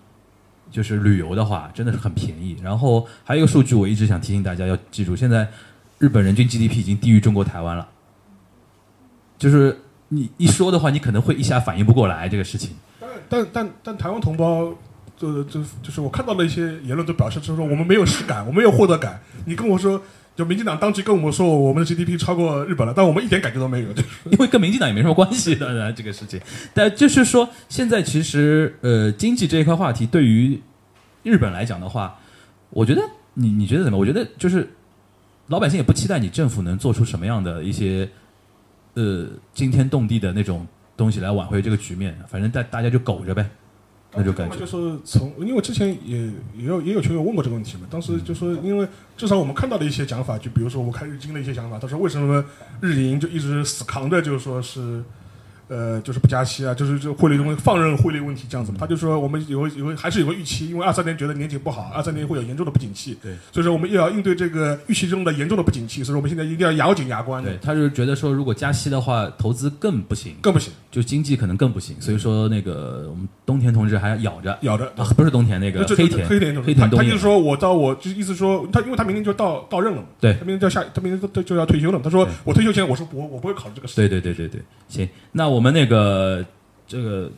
就是旅游的话真的是很便宜。然后还有一个数据，我一直想提醒大家要记住，现在日本人均 GDP 已经低于中国台湾了。就是你一说的话，你可能会一下反应不过来这个事情。但但但但台湾同胞，就就就是我看到了一些言论都表示，就是说我们没有实感，我没有获得感。你跟我说，就民进党当局跟我们说我们的 GDP 超过日本了，但我们一点感觉都没有。就是 (laughs) 因为跟民进党也没什么关系的呢，这个事情。但就是说，现在其实呃，经济这一块话题对于日本来讲的话，我觉得你你觉得怎么？我觉得就是老百姓也不期待你政府能做出什么样的一些呃惊天动地的那种东西来挽回这个局面，反正大大家就苟着呗，那就感觉就。是从，因为之前也也有也有球友问过这个问题嘛，当时就说，因为至少我们看到的一些讲法，就比如说我看日经的一些讲法，他说为什么日银就一直死扛着，就是说是呃，就是不加息啊，就是这汇率中放任汇率问题这样子嘛。他就说我们有有还是有个预期，因为二三年觉得年景不好，二三年会有严重的不景气，对，所以说我们又要应对这个预期中的严重的不景气，所以说我们现在一定要咬紧牙关，对，他就是觉得说，如果加息的话，投资更不行，更不行，就经济可能更不行。所以说，那个我们东田同志还要咬着，咬着。啊，不是冬田那个这黑田，黑田黑田东他他就是说我到我就是意思说他，因为他明年就到到任了嘛，对他明年就要下，他明年就就要退休了。他说我退休前我说我我不会考虑这个事。对对对对对，行，那我们那个这个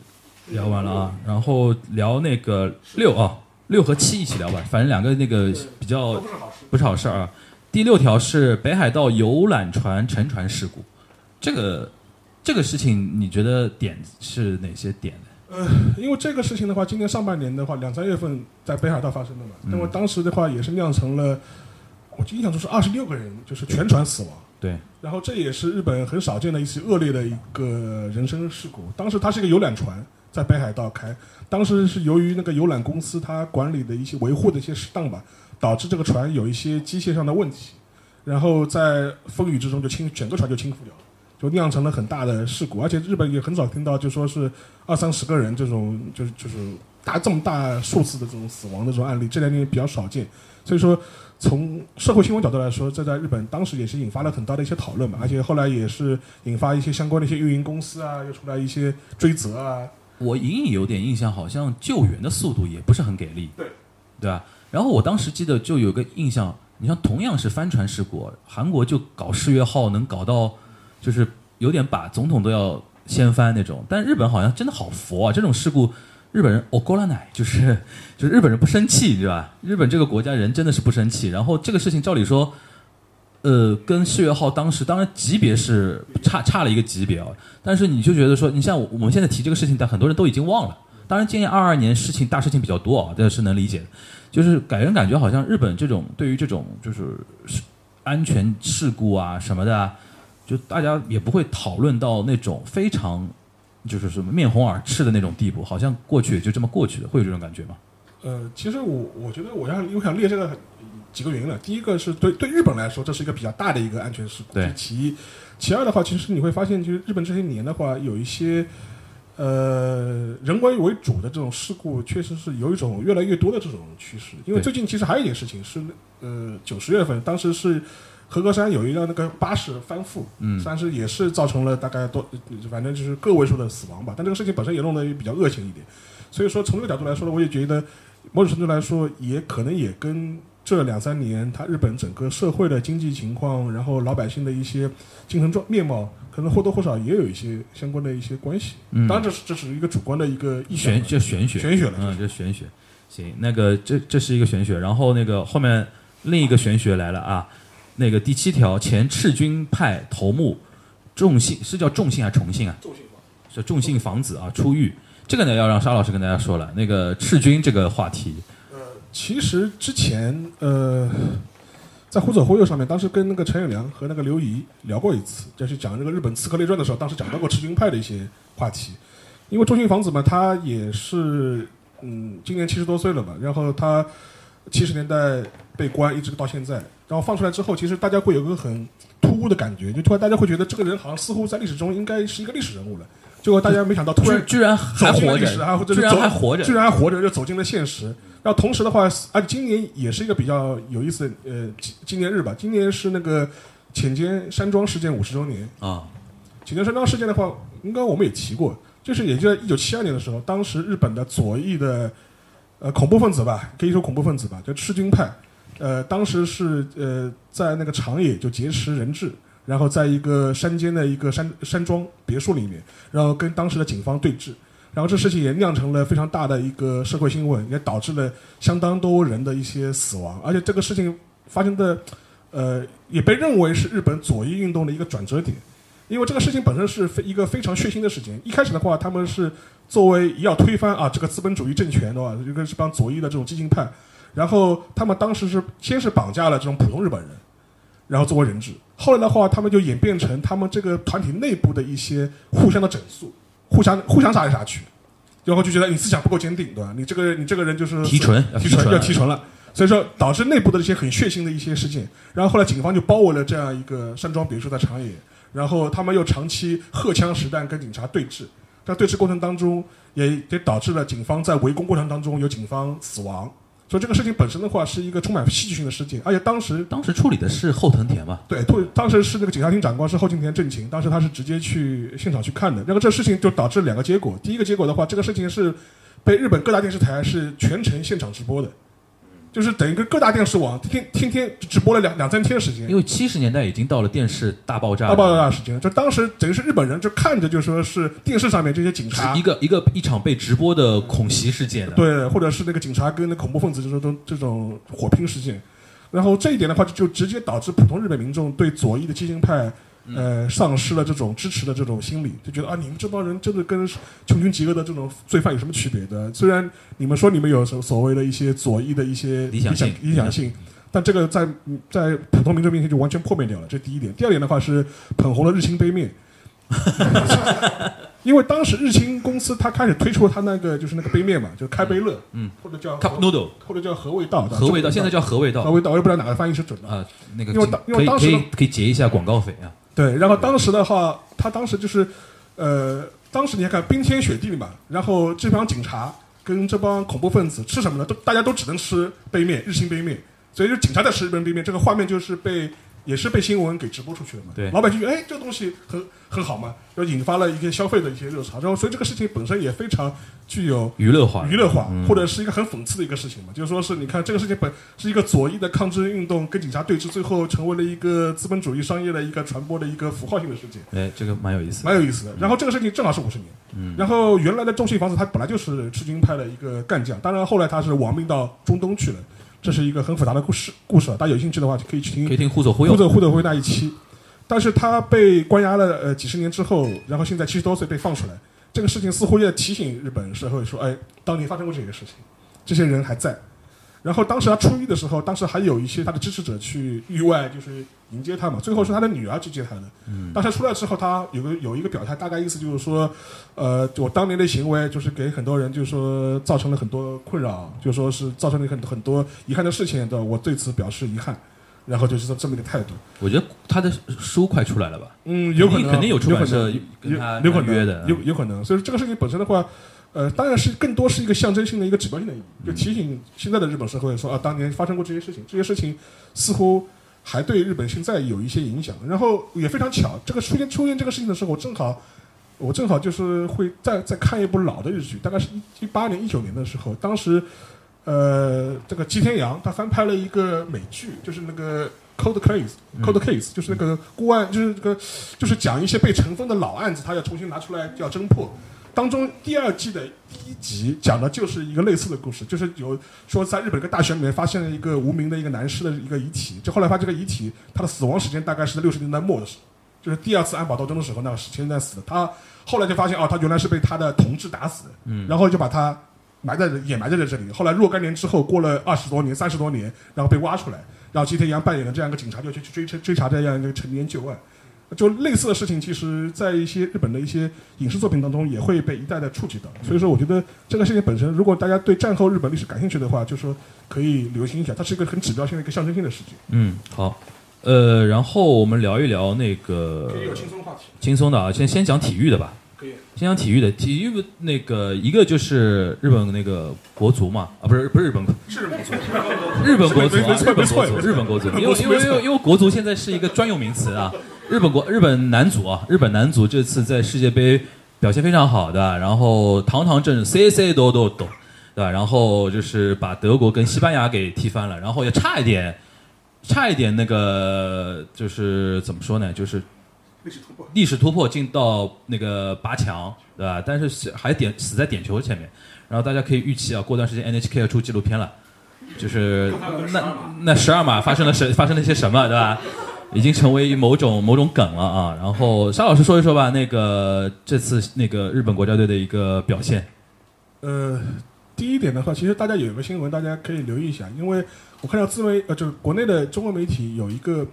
聊完了啊，然后聊那个六啊，六和七一起聊吧，反正两个那个比较不是好事，不是好事啊。第六条是北海道游览船沉船事故，这个这个事情你觉得点是哪些点呢？呃，因为这个事情的话，今年上半年的话，两三月份在北海道发生的嘛，那么当时的话也是酿成了，我印象中是二十六个人，就是全船死亡。对，然后这也是日本很少见的一起恶劣的一个人身事故。当时它是一个游览船在北海道开，当时是由于那个游览公司它管理的一些维护的一些失当吧，导致这个船有一些机械上的问题，然后在风雨之中就倾整个船就倾覆掉了。就酿成了很大的事故，而且日本也很少听到，就说是二三十个人这种，就是就是大这么大数字的这种死亡的这种案例，这两年比较少见。所以说，从社会新闻角度来说，这在日本当时也是引发了很大的一些讨论嘛，而且后来也是引发一些相关的一些运营公司啊，又出来一些追责啊。我隐隐有点印象，好像救援的速度也不是很给力，对对吧？然后我当时记得就有个印象，你像同样是帆船事故，韩国就搞世越号能搞到。就是有点把总统都要掀翻那种，但日本好像真的好佛啊！这种事故，日本人哦过了奶，就是 (laughs) 就是日本人不生气，你知道吧？日本这个国家人真的是不生气。然后这个事情照理说，呃，跟世越号当时当然级别是差差了一个级别啊，但是你就觉得说，你像我们现在提这个事情，但很多人都已经忘了。当然，今年二二年事情大事情比较多啊，这是能理解的。就是给人感觉好像日本这种对于这种就是安全事故啊什么的啊。就大家也不会讨论到那种非常，就是什么面红耳赤的那种地步，好像过去也就这么过去的，会有这种感觉吗？呃，其实我我觉得我要我想列这个几个原因了。第一个是对对日本来说，这是一个比较大的一个安全事故，对。其一，其二的话，其实你会发现，就是日本这些年的话，有一些呃人为为主的这种事故，确实是有一种越来越多的这种趋势。因为最近其实还有一件事情是，呃，九十月份，当时是。和歌山有一辆那个巴士翻覆，嗯，但是也是造成了大概多，反正就是个位数的死亡吧。但这个事情本身也弄得比较恶性一点，所以说从这个角度来说呢，我也觉得某种程度来说，也可能也跟这两三年他日本整个社会的经济情况，然后老百姓的一些精神状面貌，可能或多或少也有一些相关的一些关系。嗯，当然这是这是一个主观的一个意玄，就玄学，玄学了，嗯，这玄学。行，那个这这是一个玄学，然后那个后面另一个玄学来了啊。那个第七条，前赤军派头目重信是叫重信还是重信啊？重信是重信房子啊出狱，这个呢要让沙老师跟大家说了。那个赤军这个话题，呃，其实之前呃，在忽左忽右上面，当时跟那个陈友良和那个刘仪聊过一次，就是讲这个日本刺客列传的时候，当时讲到过赤军派的一些话题。因为重信房子嘛，他也是嗯，今年七十多岁了嘛，然后他七十年代被关，一直到现在。然后放出来之后，其实大家会有个很突兀的感觉，就突然大家会觉得这个人好像似乎在历史中应该是一个历史人物了。结果大家没想到，突然居然还活着，居然还活着，居然还活着，就走进了现实。然后同时的话，而且今年也是一个比较有意思的呃纪念日吧。今年是那个浅间山庄事件五十周年啊。浅间山庄事件的话，应该我们也提过，就是也就在一九七二年的时候，当时日本的左翼的呃恐怖分子吧，可以说恐怖分子吧，叫赤军派。呃，当时是呃在那个长野就劫持人质，然后在一个山间的一个山山庄别墅里面，然后跟当时的警方对峙，然后这事情也酿成了非常大的一个社会新闻，也导致了相当多人的一些死亡，而且这个事情发生的，呃，也被认为是日本左翼运动的一个转折点，因为这个事情本身是非一个非常血腥的事情。一开始的话，他们是作为要推翻啊这个资本主义政权的话，就跟是帮左翼的这种激进派。然后他们当时是先是绑架了这种普通日本人，然后作为人质。后来的话，他们就演变成他们这个团体内部的一些互相的整肃，互相互相杀来杀去，然后就觉得你思想不够坚定，对吧？你这个你这个人就是提纯，提纯要提纯了。所以说导致内部的这些很血腥的一些事件。然后后来警方就包围了这样一个山庄别墅在长野，然后他们又长期荷枪实弹跟警察对峙，在对峙过程当中也也导致了警方在围攻过程当中有警方死亡，所以这个事情本身的话是一个充满戏剧性的事情，而且当时当时处理的是后藤田嘛？对，当当时是那个警察厅长官是后藤田正晴，当时他是直接去现场去看的。那么这事情就导致两个结果，第一个结果的话，这个事情是被日本各大电视台是全程现场直播的，就是等于跟各大电视网天天天直播了两两三天时间因。为七十年代已经到了电视大爆炸，大爆炸时间，就当时等于是日本人就看着就说是电视上面这些警察是一个一个一场被直播的恐袭事件。，对，或者是那个警察跟那恐怖分子这种这种火拼事件，然后这一点的话，就就直接导致普通日本民众对左翼的激进派，呃，丧失了这种支持的这种心理，就觉得啊，你们这帮人真的跟穷凶极恶的这种罪犯有什么区别的？虽然你们说你们有所所谓的一些左翼的一些理想性理想性。但这个在在普通民众面前就完全破灭掉了，这是第一点。第二点的话是捧红了日清杯面，因为当时日清公司他开始推出他那个就是那个杯面嘛，就是开杯乐，嗯，或者叫 Cup Noodle 或者叫和味道，和味道现在叫和味道和味道，我也不知道哪个翻译是准的。啊，那个因为当因为当时可以可以结一下广告费啊。对，然后当时的话，他当时就是，呃，当时你看冰天雪地嘛，然后这帮警察跟这帮恐怖分子吃什么呢？都大家都只能吃杯面，日清杯面，所以就警察在吃日本杯面，这个画面就是被也是被新闻给直播出去了嘛。对老百姓觉得哎，这个东西很很好嘛，就引发了一些消费的一些热潮，然后所以这个事情本身也非常具有娱乐化，娱乐化，嗯或者是一个很讽刺的一个事情嘛，就是说是你看这个事情本是一个左翼的抗争运动跟警察对峙，最后成为了一个资本主义商业的一个传播的一个符号性的事件，哎，这个蛮有意思。蛮有意思的。然后这个事情正好是五十年，嗯然后原来的中信房子它本来就是赤军派的一个干将，当然后来他是亡命到中东去了，这是一个很复杂的故事故事啊，大家有兴趣的话就可以去听可以听互走忽悠呼。者呼者辉那一期，但是他被关押了呃几十年之后，然后现在七十多岁被放出来，这个事情似乎也提醒日本社会说，哎，当年发生过这些事情，这些人还在。然后当时他出狱的时候，当时还有一些他的支持者去域外就是迎接他嘛，最后是他的女儿去接他的。嗯，当时出来之后，他有个有一个表态，大概意思就是说，呃，我当年的行为就是给很多人就是说造成了很多困扰，就说是造成了很很多遗憾的事情的，我对此表示遗憾。然后就是这么一个态度。我觉得他的书快出来了吧？嗯，有可能，肯定有出版社有跟他有可能约的有有可能。所以说这个事情本身的话，呃，当然是更多是一个象征性的一个指标性的意义，就提醒现在的日本社会说啊，当年发生过这些事情，这些事情似乎还对日本现在有一些影响。然后也非常巧，这个出现出现这个事情的时候，我正好我正好就是会再再看一部老的日剧，大概是一一八年一九年的时候，当时呃，这个吉田洋他翻拍了一个美剧，就是那个 Cold Case。Cold Case 就是那个孤案，就是这个，就是讲一些被尘封的老案子，他要重新拿出来要侦破。当中第二季的第一集讲的就是一个类似的故事，就是有说在日本一个大学里面发现了一个无名的一个男尸的一个遗体，就后来发现这个遗体他的死亡时间大概是在六十年代末的时候，就是第二次安保斗争的时候，那个时间在死的。他后来就发现哦，他原来是被他的同志打死的，嗯，然后就把他埋在掩埋在这里。后来若干年之后，过了二十多年、三十多年，然后被挖出来，然后吉田洋扮演的这样一个警察就去去追追追查这样一个陈年旧案。就类似的事情，其实，在一些日本的一些影视作品当中，也会被一代代触及到。所以说，我觉得这个事情本身，如果大家对战后日本历史感兴趣的话，就说可以留心一下，它是一个很指标性的一个象征性的事情，嗯，好，呃，然后我们聊一聊那个可以有轻松话题。轻松的啊，先先讲体育的吧。可以。先讲体育的，体育那个一个就是日本那个国足嘛，啊不是不是日本，是，日本国足日本国足，日本国足，因为日本国足 (laughs) 因为因为因为国足现在是一个专有名词啊，日本国日本男足啊，日本男足这次在世界杯表现非常好的，然后堂堂正正 C C 都都都，对吧？然后就是把德国跟西班牙给踢翻了，然后也差一点，差一点那个就是怎么说呢，就是历史突破。历史突破进到那个八强，对吧？但是还点死在点球前面，然后大家可以预期啊，过段时间 NHK 要出纪录片了，就是那那十二码发生了什发生了些什么，对吧？已经成为某种某种梗了啊。然后沙老师说一说吧，那个这次那个日本国家队的一个表现，呃，第一点的话，其实大家有一个新闻，大家可以留意一下，因为我看到自媒呃，就是国内的中文媒体有一个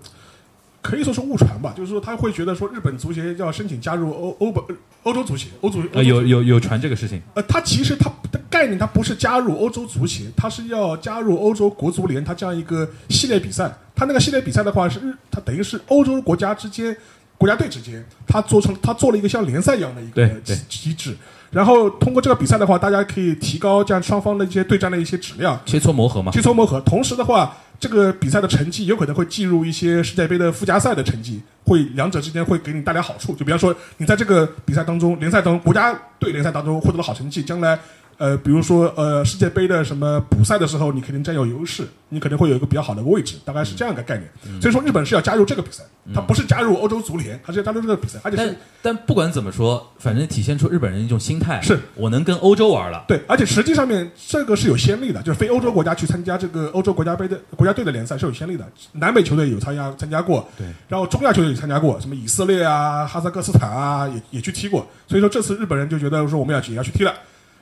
可以说是误传吧，就是说他会觉得说日本足协要申请加入欧欧本欧洲足协，欧足呃，有有有传这个事情，呃，他其实他的概念他不是加入欧洲足协，他是要加入欧洲国足联，他这样一个系列比赛。他那个系列比赛的话是日，他等于是欧洲国家之间国家队之间，他做成他做了一个像联赛一样的一个机机制，然后通过这个比赛的话，大家可以提高这样双方的一些对战的一些质量，切磋磨合嘛。切磋磨合。同时的话，这个比赛的成绩有可能会进入一些世界杯的附加赛的成绩，会两者之间会给你带来好处。就比方说，你在这个比赛当中，联赛当中，国家队联赛当中获得了好成绩，将来。呃，比如说，呃，世界杯的什么补赛的时候，你肯定占有优势，你肯定会有一个比较好的位置，大概是这样一个概念。所以说，日本是要加入这个比赛，它不是加入欧洲足联，它是要加入这个比赛，而且是但但不管怎么说，反正体现出日本人一种心态，是我能跟欧洲玩了。对，而且实际上面这个是有先例的，就是非欧洲国家去参加这个欧洲国家杯的国家队的联赛是有先例的。南美球队有参加参加过，对，然后中亚球队也参加过，什么以色列啊、哈萨克斯坦啊，也也去踢过。所以说这次日本人就觉得说我们要也要去踢了。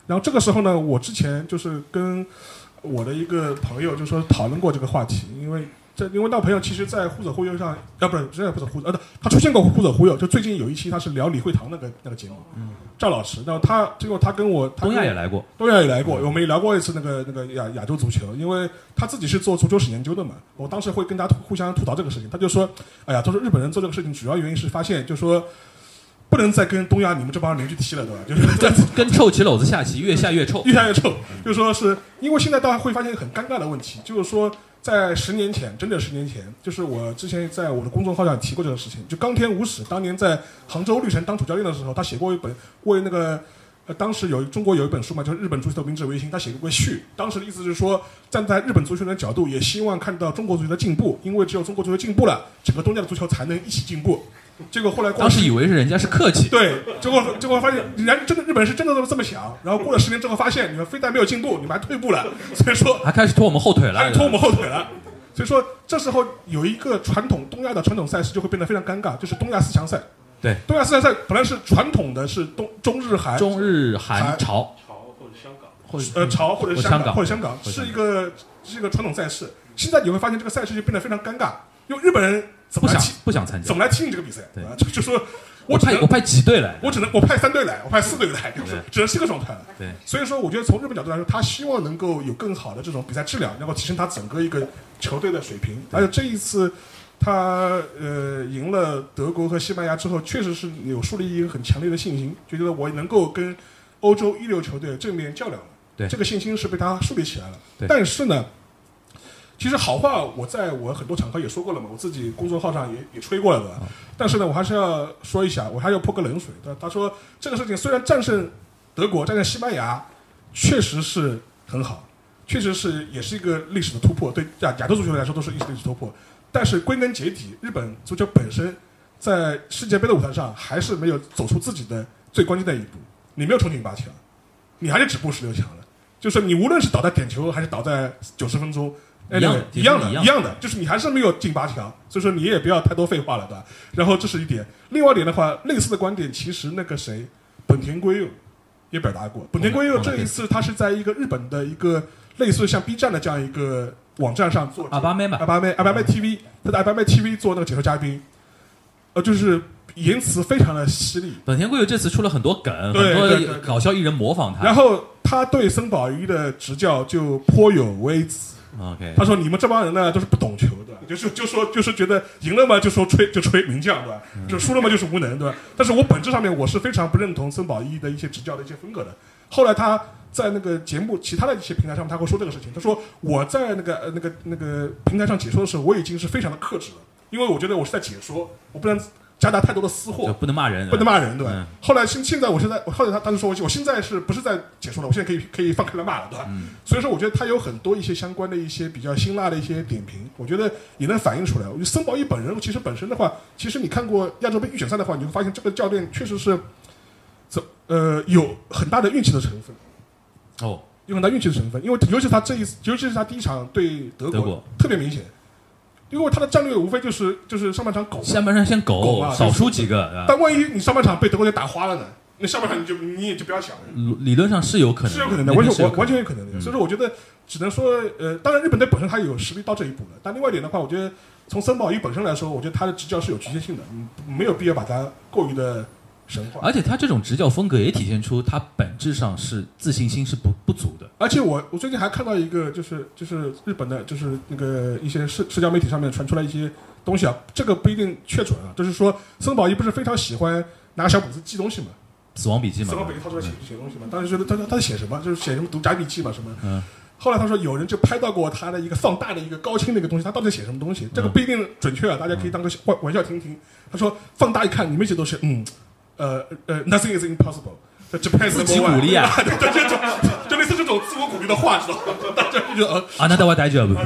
然后这个时候呢，我之前就是跟我的一个朋友就说讨论过这个话题，因为这因为那朋友其实，在忽左忽右上，啊不是，真的不是忽呃，他出现过忽左忽右，就最近有一期他是聊李惠堂那个那个节目，嗯，赵老师，然后他最后他跟我他东亚也来过，东亚也来过，我们也聊过一次那个那个亚亚洲足球，因为他自己是做足球史研究的嘛，我当时会跟他互相吐槽这个事情，他就说，哎呀，他说日本人做这个事情主要原因是发现，就说不能再跟东亚你们这帮人去踢了，对吧？(laughs) 就是跟跟臭棋篓子下棋，越下越臭。越下越臭。就是说是因为现在大家会发现一个很尴尬的问题，就是说在十年前，真的十年前，就是我之前在我的公众号上提过这个事情，就冈田武史当年在杭州绿城当主教练的时候，他写过一本为那个。呃，当时有中国有一本书嘛，就是《日本足球的明治维新》，他写过个序。当时的意思是说，站在日本足球的角度，也希望看到中国足球的进步，因为只有中国足球进步了，整个东亚的足球才能一起进步。结果后来当时以为是人家是客气，对，结果结果发现，人家真的日本人是真的这么想。然后过了十年之后，发现你们非但没有进步，你们还退步了。(laughs) 所以说，还开始拖我们后腿了，还拖我们后腿了。所以说，这时候有一个传统东亚的传统赛事就会变得非常尴尬，就是东亚四强赛。对，东亚四强赛本来是传统的是东中日韩中日韩朝朝，或者香港或者呃朝或者香港或者香港是一个是一个传统赛事。现在你会发现这个赛事就变得非常尴尬，因为日本人怎不想不想参加怎。么来踢你这个比赛？对吧？就 (laughs) 就说我只能我派我派几队来，我只能我派三队来，我派四队来，(laughs) 就是对只能是这个状态了。对所以说，我觉得从日本角度来说，他希望能够有更好的这种比赛质量，能够提升他整个一个球队的水平。而且这一次，他呃赢了德国和西班牙之后，确实是有树立一个很强烈的信心，就觉得我能够跟欧洲一流球队正面较量了。对这个信心是被他树立起来了。对但是呢。其实好话我在我很多场合也说过了嘛，我自己公众号上也也吹过了的。但是呢，我还是要说一下，我还要泼个冷水。他他说这个事情虽然战胜德国、战胜西班牙，确实是很好，确实是也是一个历史的突破，对亚亚洲足球来说都是历史历史突破。但是归根结底，日本足球本身在世界杯的舞台上还是没有走出自己的最关键的一步。你没有冲进八强，你还是止步十六强了。就是你无论是倒在点球，还是倒在九十分钟，哎一样对一样的，一样。一样的，就是你还是没有进八强，所以说你也不要太多废话了，对吧？然后这是一点，另外一点的话，类似的观点其实那个谁，本田圭佑也表达过。本田圭佑这一次他是在一个日本的一个类似像 B 站的这样一个网站上做阿巴妹嘛。阿，巴妹阿巴妹 TV，他在阿巴妹 TV 做那个解说嘉宾，呃，就是言辞非常的犀利，本田圭佑这次出了很多梗，很多搞笑艺人模仿他。然后他对森保一的执教就颇有微词。OK，他说：“你们这帮人呢，都是不懂球的，就是就说就是觉得赢了嘛，就说吹就吹名将，对吧？就输了嘛，就是无能，对吧？但是我本质上面我是非常不认同森保一的一些执教的一些风格的。后来他在那个节目其他的一些平台上，他会说这个事情。他说我在那个呃那个那个平台上解说的时候，我已经是非常的克制了，因为我觉得我是在解说，我不能夹杂太多的私货，不能骂人，不能骂人，对吧？嗯后来现现在我现在，后来他当时说，我我现在是不是在解说了？我现在可以可以放开了骂了，对吧？所以说，我觉得他有很多一些相关的一些比较辛辣的一些点评，我觉得也能反映出来。我觉得森保一本人其实本身的话，其实你看过亚洲杯预选赛的话，你会发现这个教练确实是，怎呃有很大的运气的成分。哦，有很大运气的成分，因为尤其是他这一次，尤其是他第一场对德国，德国特别明显，因为他的战略无非就是就是上半场狗，下半场先狗嘛狗少输几个，但万一你上半场被德国队打花了呢？那下半场你就你也就不要想了，理理论上是有可能，是有可能的，完全完完全有可能的。所以说，我觉得只能说，呃，当然日本队本身他有实力到这一步了，但另外一点的话，我觉得从森保一本身来说，我觉得他的执教是有局限性的，嗯，没有必要把它过于的神话。而且他这种执教风格也体现出他本质上是自信心是不不足的。而且我我最近还看到一个，就是就是日本的，就是那个一些社社交媒体上面传出来一些东西啊，这个不一定确准啊。就是说，森宝一不是非常喜欢拿小本子记东西嘛？死亡笔记嘛死，亡笔记掏出来写写东西嘛？当时觉得他他他在写什么？就是写什么读宅笔记嘛什么？嗯。后来他说有人就拍到过他的一个放大的一个高清的一个东西，他到底写什么东西？这个不一定准确啊，大家可以当个玩玩笑听听。他说放大一看，里面写都是嗯，呃呃，nothing is impossible。自己鼓励啊对 (laughs) 对，这种就类似这种自我鼓励的话，知道吗？大家就觉得呃，啊，那我大丈夫，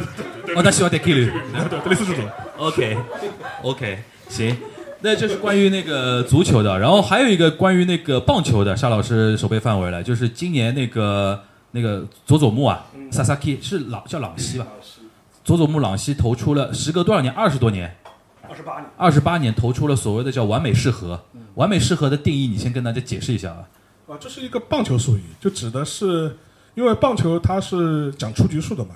我大希望得 kill you。对对，类似这种。OK OK，行，那这是关于那个足球的，然后还有一个关于那个棒球的，沙老师手背范围了，就是今年那个那个佐佐木啊，Sasaki 是朗叫朗西吧？佐佐木朗西投出了时隔多少年？二十多年。二十八年。二十八年投出了所谓的叫完美适合，完美适合的定义，你先跟大家解释一下啊。啊，这是一个棒球术语，就指的是，因为棒球它是讲出局数的嘛，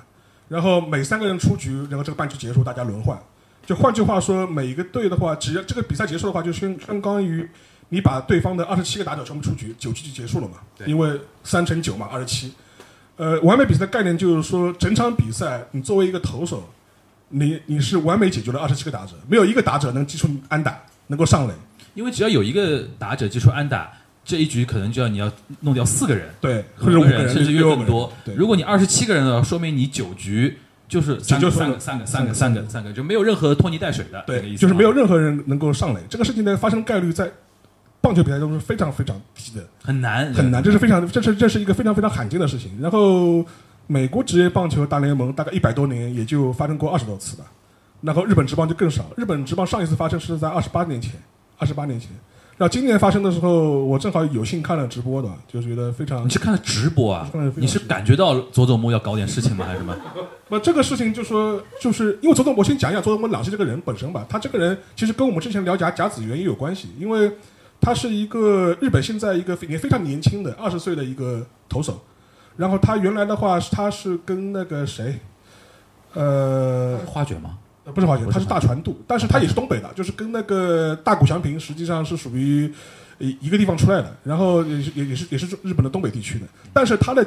然后每三个人出局，然后这个半局结束，大家轮换。就换句话说，每一个队的话，只要这个比赛结束的话，就相相当于你把对方的二十七个打者全部出局，九局就结束了嘛。对因为三乘九嘛，二十七。呃，完美比赛的概念就是说，整场比赛你作为一个投手，你你是完美解决了二十七个打者，没有一个打者能击出安打，能够上垒。因为只要有一个打者接触安打，这一局可能就要你要弄掉四个人。对，或者五个人，甚至越更多。对，如果你二十七个人的话，说明你九局就是三个就就三个三个三个三个三个，就没有任何拖泥带水的对。就是没有任何人能够上垒。这个事情的发生概率在棒球比赛中是非常非常低的，很难很难，这是非常，这是这是一个非常非常罕见的事情。然后美国职业棒球大联盟大概一百多年也就发生过二十多次吧，然后日本职棒就更少。日本职棒上一次发生是在二十八年前，二十八年前。然后今年发生的时候，我正好有幸看了直播的，就觉得非常你是看了直播啊你是感觉到佐佐木要搞点事情吗？还是什么？(laughs) 不，这个事情就说，就是因为佐藤，我先讲一下佐佐木老师这个人本身吧。他这个人其实跟我们之前聊甲甲子园也有关系，因为他是一个日本现在一个也非常年轻的二十岁的一个投手。然后他原来的话，他是跟那个谁，呃，花卷吗？呃不是滑雪，他是大船渡，但是他也是东北的，就是跟那个大谷翔平实际上是属于一一个地方出来的，然后也是也也是也是日本的东北地区的，但是他的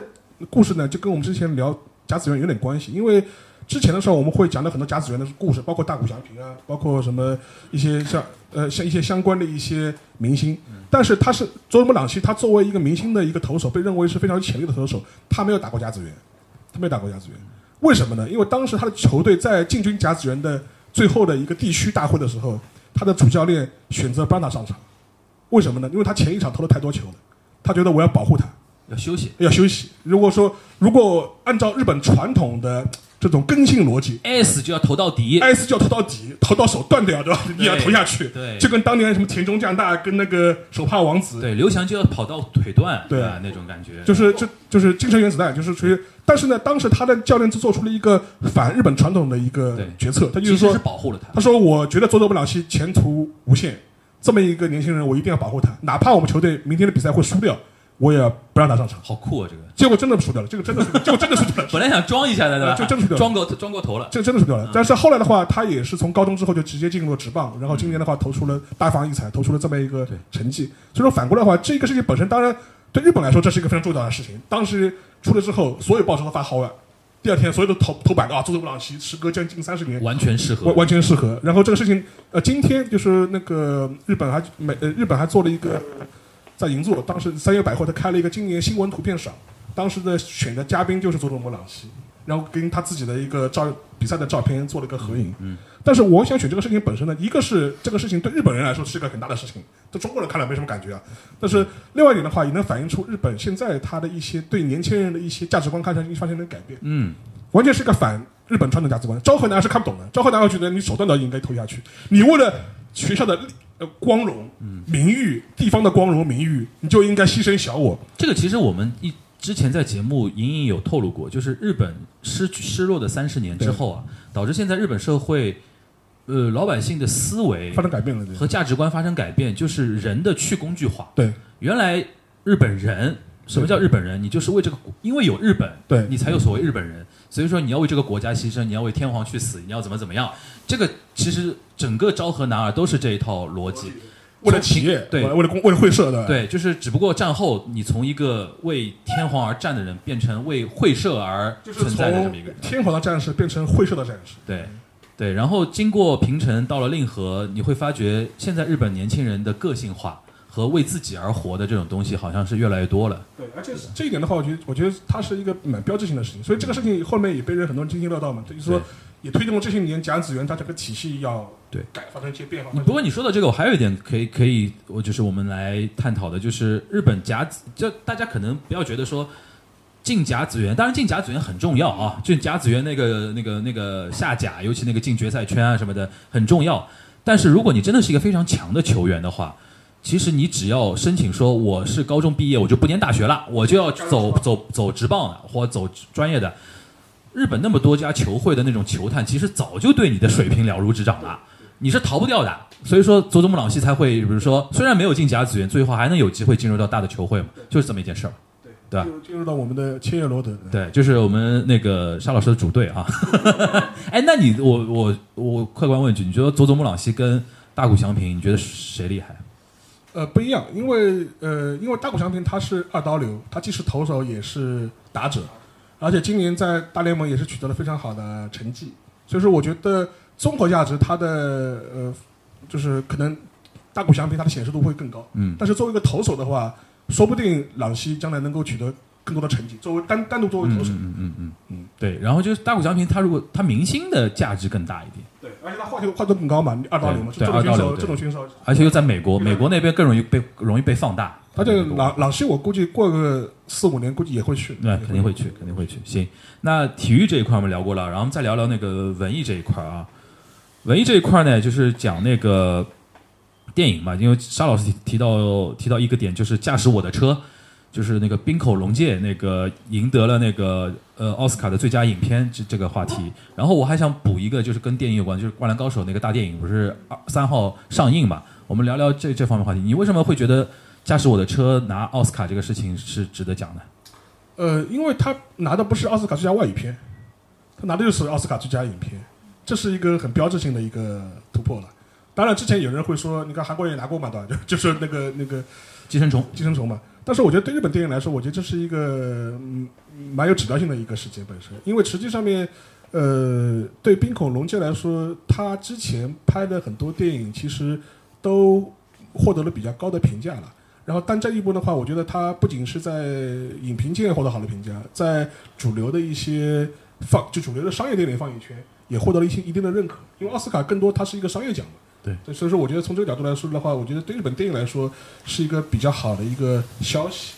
故事呢，就跟我们之前聊甲子园有点关系，因为之前的时候我们会讲到很多甲子园的故事，包括大谷翔平啊，包括什么一些像呃像一些相关的一些明星，但是他是佐佐木朗希，他作为一个明星的一个投手，被认为是非常有潜力的投手，他没有打过甲子园，他没有打过甲子园。为什么呢？因为当时他的球队在进军甲子园的最后的一个地区大会的时候，他的主教练选择班纳上场。为什么呢？因为他前一场投了太多球了，他觉得我要保护他，要休息。要休息。如果说如果按照日本传统的这种根性逻辑 S 就要投到底，，S 就要投到底，投到手断掉，对吧？你要投下去，对就跟当年什么田中将大跟那个手帕王子对，刘翔就要跑到腿断，对啊？那种感觉。就是就就是精神原子弹，就是属于。但是呢，当时他的教练就做出了一个反日本传统的一个决策，他就是说是，保护了他他。说我觉得佐佐木朗希前途无限，这么一个年轻人，我一定要保护他，哪怕我们球队明天的比赛会输掉，我也不让他上场。好酷啊！这个结果真的输掉了，这个真的输，结 (laughs) 果真的输掉了，本来想装一下的，对吧？就真的输掉了装过装过头了。这个真的输掉了。但是后来的话，他也是从高中之后就直接进入了职棒，然后今年的话投出了大放异彩，投出了这么一个成绩。所以说反过来的话，这个事情本身当然对日本来说这是一个非常重要的事情。当时出了之后，所有报纸都发好啊，第二天所有的头头版啊，佐佐木朗希时隔将近三十年完全适合完完全适合。然后这个事情，呃，今天就是那个日本还美呃日本还做了一个在银座，当时三月百货他开了一个今年新闻图片赏，当时的选的嘉宾就是佐佐木朗希，然后跟他自己的一个照比赛的照片做了一个合影。嗯。但是我想选这个事情本身呢，一个是这个事情对日本人来说是一个很大的事情，对中国人看来没什么感觉啊。但是另外一点的话，也能反映出日本现在他的一些对年轻人的一些价值观看上去发生了改变。嗯，完全是个反日本传统价值观。昭和男是看不懂的，昭和男会觉得你手段都应该投下去，你为了学校的呃光荣、嗯名誉、地方的光荣名誉，你就应该牺牲小我。这个其实我们一之前在节目隐隐有透露过，就是日本失去失落的三十年之后啊，导致现在日本社会，呃，老百姓的思维发生改变了，和价值观发生改变，就是人的去工具化。对原来日本人，什么叫日本人？你就是为这个，因为有日本，对你才有所谓日本人。所以说你要为这个国家牺牲，你要为天皇去死，你要怎么怎么样？这个其实整个昭和男儿都是这一套逻辑。为了企业，对为了公为了会社的，对，就是只不过战后你从一个为天皇而战的人，变成为会社而存在的这么一个人。天皇的战士变成会社的战士。对，对，然后经过平成到了令和，你会发觉现在日本年轻人的个性化和为自己而活的这种东西，好像是越来越多了。对，而且这一点的话，我觉得我觉得它是一个蛮标志性的事情，所以这个事情后面也被人很多人津津乐道嘛，就是说也推动了这些年甲子园它这个体系要对改发生一些变化。你不过你说的这个，我还有一点可以可以，我就是我们来探讨的，就是日本甲子，就大家可能不要觉得说进甲子园，当然进甲子园很重要啊，进甲子园那个那个那个下甲，尤其那个进决赛圈啊什么的很重要。但是如果你真的是一个非常强的球员的话，其实你只要申请说我是高中毕业，我就不念大学了，我就要走走走职棒的或走专业的。日本那么多家球会的那种球探，其实早就对你的水平了如指掌了，你是逃不掉的。所以说，佐佐木朗希才会，比如说，虽然没有进甲子园，最后还能有机会进入到大的球会嘛，就是这么一件事儿。对吧进入进入到我们的千叶罗德，对，就是我们那个沙老师的主队啊。(laughs) 哎，那你我我我客观问一句，你觉得佐佐木朗希跟大谷翔平，你觉得谁厉害？呃，不一样，因为呃，因为大谷翔平他是二刀流，他既是投手也是打者，而且今年在大联盟也是取得了非常好的成绩，所以说我觉得综合价值他的呃，就是可能大谷翔平他的显示度会更高，嗯，但是作为一个投手的话，说不定朗西将来能够取得更多的成绩，作为单单独作为投手，嗯嗯嗯嗯嗯，对。然后就是大谷翔平，他如果他明星的价值更大一点，对，而且他话题话题更高嘛，二到零嘛，对这种选手这种选手，而且又在美国，美国那边更容易被容易被放大。他这个朗朗希我估计过个四五年估计也会去，对，肯定会去，肯定会去。行，那体育这一块我们聊过了，然后我们再聊聊那个文艺这一块啊。文艺这一块呢，就是讲那个电影嘛，因为沙老师提提到提到一个点，就是驾驶我的车，就是那个冰口龙介那个赢得了那个呃奥斯卡的最佳影片这这个话题。然后我还想补一个，就是跟电影有关，就是《灌篮高手》那个大电影不是二三号上映嘛？我们聊聊这这方面话题。你为什么会觉得驾驶我的车拿奥斯卡这个事情是值得讲的？呃，因为他拿的不是奥斯卡最佳外语片，他拿的就是奥斯卡最佳影片，这是一个很标志性的一个突破了。当然，之前有人会说，你看韩国人也拿过嘛，对吧？就就是那个那个寄生虫。寄生虫嘛。但是我觉得对日本电影来说，我觉得这是一个嗯蛮有指标性的一个事件本身，因为实际上面，呃，对滨口龙介来说，他之前拍的很多电影其实都获得了比较高的评价了。然后，但这一部的话，我觉得它不仅是在影评界获得好的评价，在主流的一些放就主流的商业电影放映圈也获得了一些一定的认可。因为奥斯卡更多它是一个商业奖嘛，对，所以说我觉得从这个角度来说的话，我觉得对日本电影来说是一个比较好的一个消息。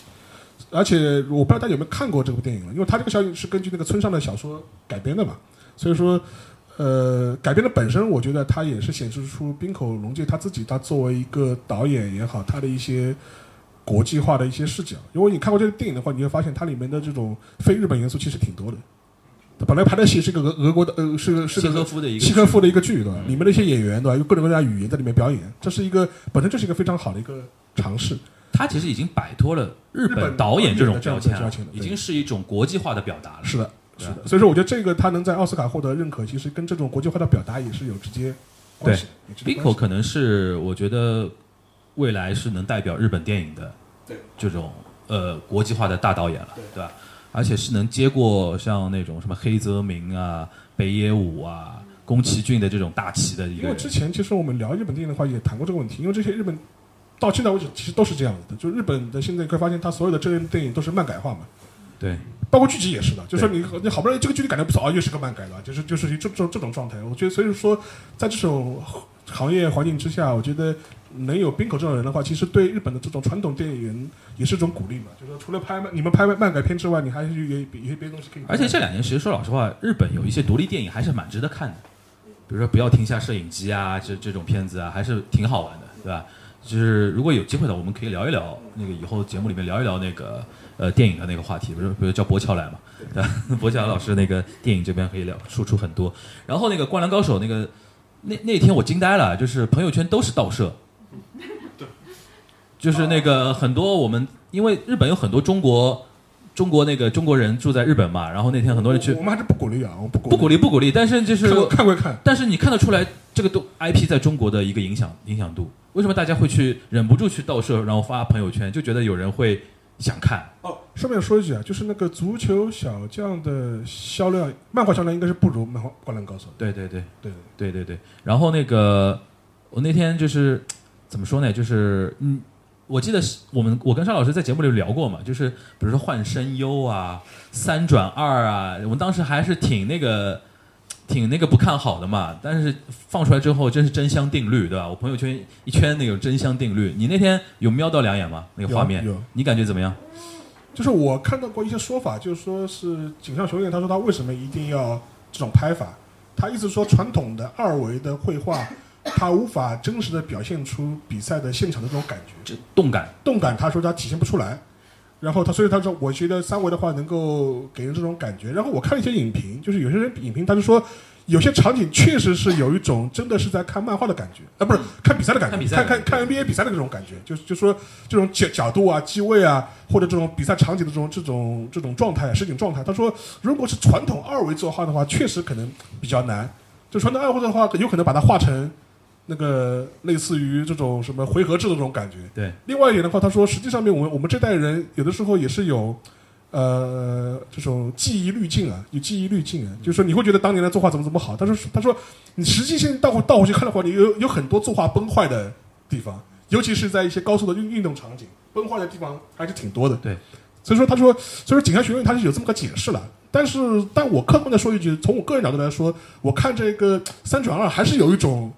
而且我不知道大家有没有看过这部电影，因为它这个消息是根据那个村上的小说改编的嘛，所以说。呃，改编的本身，我觉得它也是显示出滨口龙介他自己，他作为一个导演也好，他的一些国际化的一些视角。如果你看过这个电影的话，你会发现它里面的这种非日本元素其实挺多的。它本来拍的戏是个俄俄国的，呃，是个是契个诃夫的一个契诃夫的一个剧，对吧？里面的一些演员，对吧？用各种各样的语言在里面表演，这是一个本身就是一个非常好的一个尝试。他其实已经摆脱了日日本本导演这种标签了导演的这样的标签了，已经是一种国际化的表达了。是的，对是的。所以说，我觉得这个他能在奥斯卡获得认可，其实跟这种国际化的表达也是有直接关系。有直接 b i 关 c 系可能是我觉得未来是能代表日本电影的对这种呃国际化的大导演了，对对吧？而且是能接过像那种什么黑泽明啊、北野武啊、宫崎骏的这种大旗的一个因为之。前其实我们聊日本电影的话，也谈过这个问题。因为这些日本到现在为止其实都是这样子的，就日本的现在你会发现，它所有的真人电影都是漫改化嘛，对，包括剧集也是的。就说你你好不容易这个剧集感觉不错，啊，又是个漫改了，就是就是这这这种状态。我觉得所以说，在这种行业环境之下，我觉得能有滨口这种人的话，其实对日本的这种传统电影也是一种鼓励嘛。就是说除了拍漫你们拍漫改片之外，你还是有有别的东西可以。而且这两年其实说老实话，日本有一些独立电影还是蛮值得看的，比如说不要停下摄影机啊，这这种片子啊，还是挺好玩的，对吧？就是如果有机会的，我们可以聊一聊那个以后节目里面聊一聊那个呃电影的那个话题，比如比如叫博乔来嘛，对吧？(laughs) 博乔老师那个电影这边可以聊输出很多。然后那个《灌篮高手》那个那那天我惊呆了，就是朋友圈都是盗摄，(laughs) 就是那个很多我们因为日本有很多中国中国那个中国人住在日本嘛，然后那天很多人去我我们还是不鼓励啊，我不鼓不鼓励不鼓励，但是就是看过看归看，但是你看得出来这个都 IP 在中国的一个影响影响度。为什么大家会去忍不住去盗摄，然后发朋友圈，就觉得有人会想看。哦，顺便说一句啊，就是那个足球小将的销量，漫画销量应该是不如漫画《灌篮高手》的。对对对对对对对。然后那个我那天就是怎么说呢？就是嗯，我记得我们我跟邵老师在节目里聊过嘛，就是比如说换声优啊、三转二啊，我们当时还是挺那个。挺那个不看好的嘛，但是放出来之后真是真香定律，对吧？我朋友圈一圈那个真香定律，你那天有瞄到两眼吗？那个画面你感觉怎么样？就是我看到过一些说法，就是说是井上雄彦他说他为什么一定要这种拍法？他意思说传统的二维的绘画，它无法真实的表现出比赛的现场的这种感觉，这动感，动感他说他体现不出来。然后他所以他说，我觉得三维的话能够给人这种感觉。然后我看了一些影评，就是有些人影评他就说。有些场景确实是有一种真的是在看漫画的感觉，啊，不是看比赛的感觉，看比赛看看看 NBA 比赛的那种感觉，就是就说这种角角度啊、机位啊，或者这种比赛场景的这种这种这种状态、实景状态。他说，如果是传统二维作画的话，确实可能比较难。就传统二维的话，有可能把它画成那个类似于这种什么回合制的这种感觉。对。另外一点的话，他说，实际上面我们我们这代人有的时候也是有。呃，这种记忆滤镜啊，有记忆滤镜啊，就是说你会觉得当年的作画怎么怎么好，他说他说你实际性倒回倒回去看的话，你有有很多作画崩坏的地方，尤其是在一些高速的运运动场景，崩坏的地方还是挺多的。对，所以说他说，所以说景山学院他是有这么个解释了，但是但我客观的说一句，从我个人角度来说，我看这个三转二还是有一种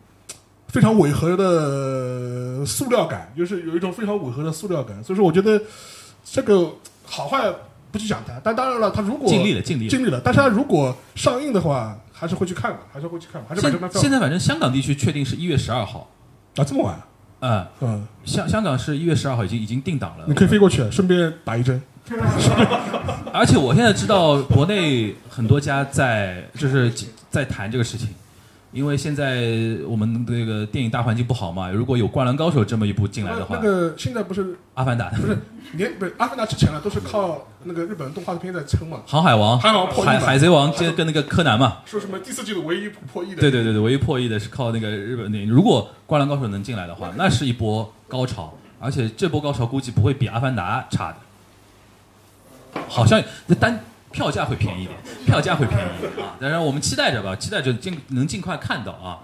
非常违和的塑料感，就是有一种非常违和的塑料感，所以说我觉得这个好坏。不去讲它，但当然了，它如果尽力了，尽力了，尽力了。但是它如果上映的话，还是会去看的，还是会去看，还是买这张票。现在反正香港地区确定是一月十二号，啊，这么晚？嗯嗯，香香港是一月十二号，已经已经定档了。你可以飞过去，顺便打一针。(laughs) 而且我现在知道国内很多家在就是在谈这个事情。因为现在我们这个电影大环境不好嘛，如果有《灌篮高手》这么一部进来的话，那个现在不是《阿凡达》不是连不是《阿凡达》之前了，都是靠那个日本动画片在撑嘛，《航海王》、海王破海海贼王接跟那个柯南嘛，说什么第四季的唯一破亿的，对对对对，唯一破亿的是靠那个日本电影。如果《灌篮高手》能进来的话，那是一波高潮，而且这波高潮估计不会比《阿凡达》差的，好像那单。票价会便宜一点，(laughs) 票价会便宜一点啊！当然，我们期待着吧，期待着尽能尽快看到啊。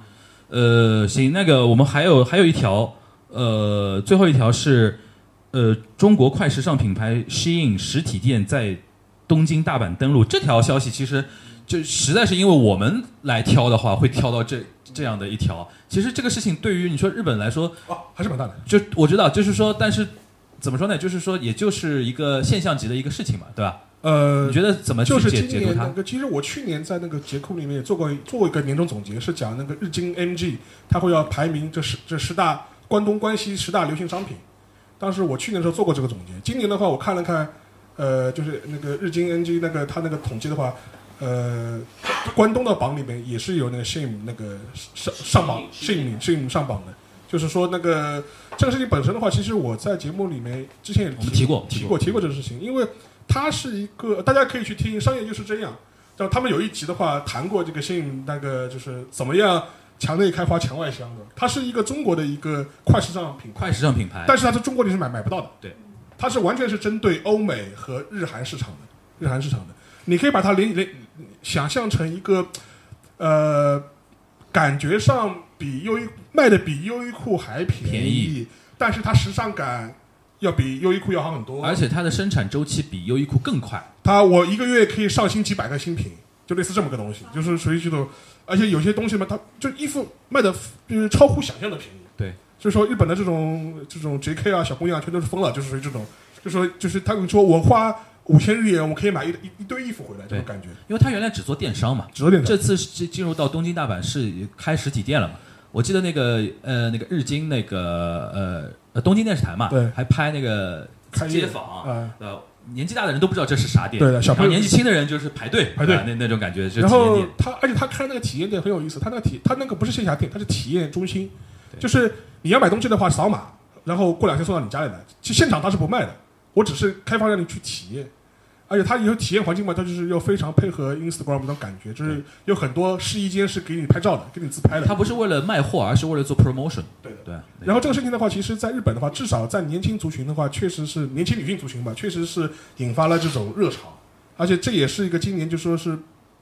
呃，行，那个我们还有还有一条，呃，最后一条是，呃，中国快时尚品牌 Shein 实体店在东京、大阪登陆。这条消息其实就实在是因为我们来挑的话，会挑到这这样的一条。其实这个事情对于你说日本来说，哦，还是蛮大的。就我知道，就是说，但是怎么说呢？就是说，也就是一个现象级的一个事情嘛，对吧？呃，你觉得怎么就是今年那个？其实我去年在那个节库里面也做过做过一个年终总结，是讲那个日经 MG，它会要排名这十这十大关东关西十大流行商品。当时我去年的时候做过这个总结。今年的话，我看了看，呃，就是那个日经 MG 那个它那个统计的话，呃，关东的榜里面也是有那个 Shame 那个上上榜，Shame Shame 上榜的。就是说那个这个事情本身的话，其实我在节目里面之前也提过提过提过这个事情，因为。它是一个，大家可以去听《商业就是这样》，就他们有一集的话谈过这个新那个就是怎么样墙内开花墙外香的。它是一个中国的一个快时尚品快时尚品牌，但是它在中国你是买买不到的。对，它是完全是针对欧美和日韩市场的，日韩市场的。你可以把它联联想象成一个，呃，感觉上比优衣卖的比优衣库还便宜，但是它时尚感。要比优衣库要好很多，而且它的生产周期比优衣库更快。它我一个月可以上新几百个新品，就类似这么个东西，就是属于这种。而且有些东西嘛，它就衣服卖的就是超乎想象的便宜。对，就是说日本的这种这种 JK 啊，小姑娘全都是疯了，就是属于这种，就说就是他们说我花五千日元，我可以买一一一堆衣服回来，这种感觉。因为他原来只做电商嘛，只做电商。这次进进入到东京大阪是开实体店了嘛？我记得那个呃那个日经那个呃。呃，东京电视台嘛，对，还拍那个街访，呃，年纪大的人都不知道这是啥店，对的，小朋友年纪轻的人就是排队排队那那种感觉。然后他，而且他开那个体验店很有意思，他那个体他那个不是线下店，他是体验中心，就是你要买东西的话扫码，然后过两天送到你家里来。其实现场他是不卖的，我只是开放让你去体验。而且它有体验环境嘛，它就是要非常配合 Instagram 那种感觉，就是有很多试衣间是给你拍照的，给你自拍的。它不是为了卖货，而是为了做 promotion。对的对，然后这个事情的话，其实在日本的话，至少在年轻族群的话，确实是年轻女性族群吧，确实是引发了这种热潮，而且这也是一个今年就说是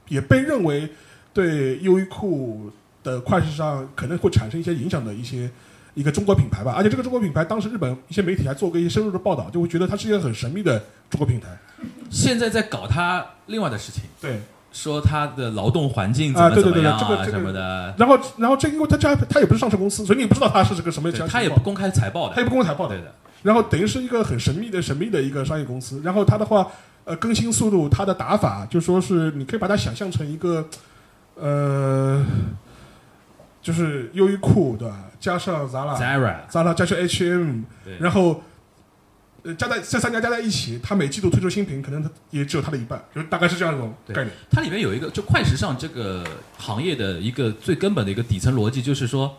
也被认为对优衣库的快时尚可能会产生一些影响的一些一个中国品牌吧。而且这个中国品牌，当时日本一些媒体还做过一些深入的报道，就会觉得它是一个很神秘的中国品牌。现在在搞它另外的事情，对，说它的劳动环境怎么啊对对对怎么样啊这个这个什么的，然后然后这因为它家它也不是上市公司，所以你也不知道它是这个什么对情况他也不公开财报的，它也不公开财报的对。的，然后等于是一个很神秘的神秘的一个商业公司。然后它的话，呃，更新速度，它的打法，就说是你可以把它想象成一个，呃，就是优衣库对吧？加上 Zara，Zara，Zara 加上 H&M，然后。呃，加在这三家加在一起，它每季度推出新品，可能它也只有它的一半，就大概是这样一种概念。它里面有一个就快时尚这个行业的一个最根本的一个底层逻辑，就是说，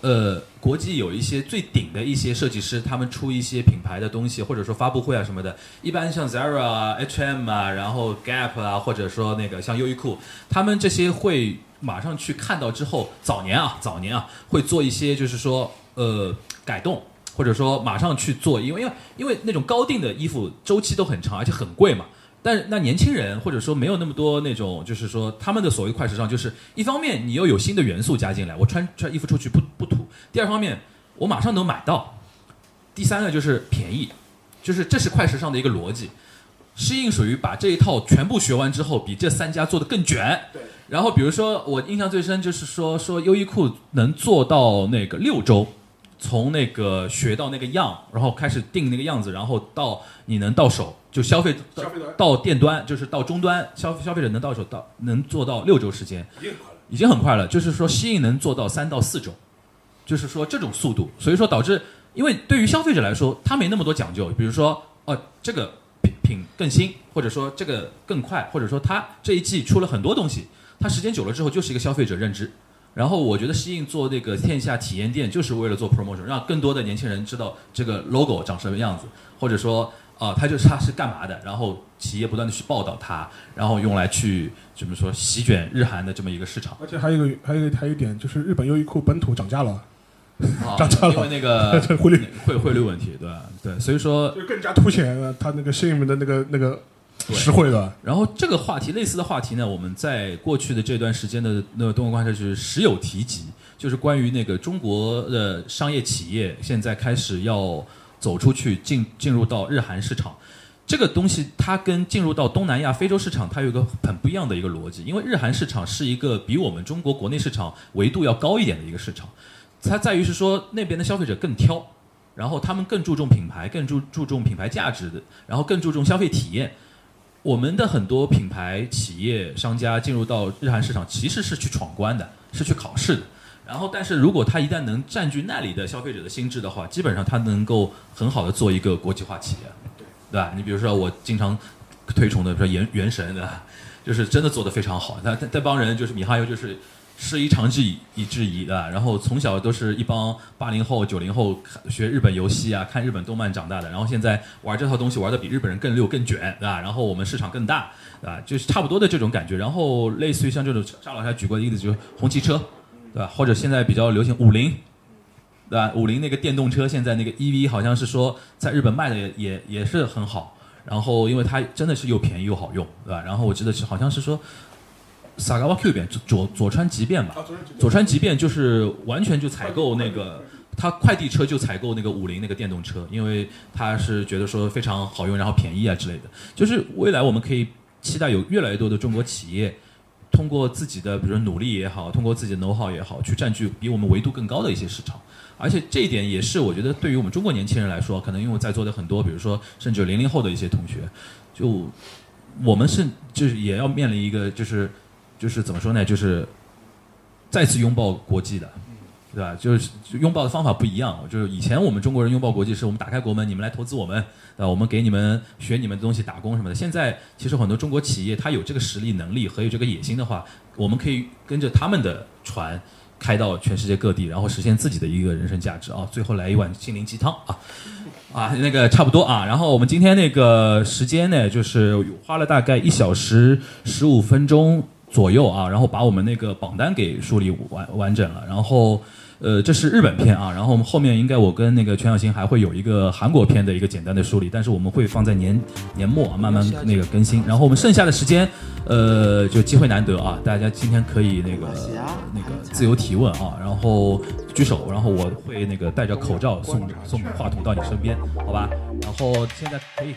呃，国际有一些最顶的一些设计师，他们出一些品牌的东西，或者说发布会啊什么的，一般像 Zara 啊、H&M 啊，然后 Gap 啊，或者说那个像优衣库，他们这些会马上去看到之后，早年啊，早年啊，会做一些就是说呃改动。或者说马上去做，因为因为因为那种高定的衣服周期都很长，而且很贵嘛。但那年轻人或者说没有那么多那种，就是说他们的所谓快时尚，就是一方面你又有新的元素加进来，我穿穿衣服出去不不土；第二方面我马上能买到；第三个就是便宜，就是这是快时尚的一个逻辑。适应属于把这一套全部学完之后，比这三家做的更卷。对。然后比如说我印象最深就是说说优衣库能做到那个六周。从那个学到那个样，然后开始定那个样子，然后到你能到手，就消费到消费端到店端，就是到终端消消费者能到手到能做到六周时间，已经很快了。已经很快了。就是说吸引能做到三到四周，就是说这种速度，所以说导致，因为对于消费者来说，他没那么多讲究，比如说哦这个品品更新，或者说这个更快，或者说他这一季出了很多东西，他时间久了之后就是一个消费者认知。然后我觉得适应做那个线下体验店，就是为了做 promotion，让更多的年轻人知道这个 logo 长什么样子，或者说啊，它就是它是干嘛的，然后企业不断的去报道它，然后用来去怎么说席卷日韩的这么一个市场。而且还有一个还有一个还有一点就是日本优衣库本土涨价了，啊涨价了因为那个 (laughs) 汇率汇汇率问题，对吧？对，所以说，就更加凸显了它那个 Shein 的那个那个对实惠的。然后这个话题类似的话题呢，我们在过去的这段时间的那个东方观察就是时有提及，就是关于那个中国的商业企业现在开始要走出去进进入到日韩市场。这个东西它跟进入到东南亚、非洲市场，它有一个很不一样的一个逻辑，因为日韩市场是一个比我们中国国内市场维度要高一点的一个市场，它在于是说那边的消费者更挑，然后他们更注重品牌，更注注重品牌价值的，然后更注重消费体验。我们的很多品牌企业商家进入到日韩市场，其实是去闯关的，是去考试的。然后，但是如果他一旦能占据那里的消费者的心智的话，基本上他能够很好的做一个国际化企业，对吧？你比如说我经常推崇的，比如说原原神，对吧？就是真的做得非常好。那那帮人就是米哈游，就是师夷长技以制夷的。然后从小都是一帮八零后、九零后学日本游戏啊，看日本动漫长大的。然后现在玩这套东西玩的比日本人更溜、更卷，对吧？然后我们市场更大，对吧？就是差不多的这种感觉。然后类似于像这种沙老师还举过的例子，就是红旗车，对吧？或者现在比较流行五菱。对吧？五菱那个电动车现在那个 EV 好像是说在日本卖的也也也是很好，然后因为它真的是又便宜又好用，对吧？然后我记得是好像是说萨嘎瓦 Q 边左左佐川急便吧，佐川急便就是完全就采购那个，他快递车就采购那个五菱那个电动车，因为他是觉得说非常好用，然后便宜啊之类的。就是未来我们可以期待有越来越多的中国企业。通过自己的比如说努力也好，通过自己的 know how 也好，去占据比我们维度更高的一些市场，而且这一点也是我觉得对于我们中国年轻人来说，可能因为在座的很多，比如说甚至零零后的一些同学，就我们是就是也要面临一个就是就是怎么说呢，就是再次拥抱国际的，对吧？就是拥抱的方法不一样。就是以前我们中国人拥抱国际，是我们打开国门，你们来投资我们？我们给你们学你们的东西，打工什么的。现在其实很多中国企业，它有这个实力、能力和有这个野心的话，我们可以跟着他们的船。开到全世界各地，然后实现自己的一个人生价值啊！最后来一碗心灵鸡汤啊，啊，那个差不多啊。然后我们今天那个时间呢，就是花了大概一小时十五分钟左右啊，然后把我们那个榜单给梳理完完整了，然后。呃，这是日本片啊，然后我们后面应该我跟那个全小新还会有一个韩国片的一个简单的梳理，但是我们会放在年年末啊慢慢那个更新。然后我们剩下的时间，呃，就机会难得啊，大家今天可以那个那个自由提问啊，然后举手，然后我会那个戴着口罩送送话筒到你身边，好吧？然后现在可以。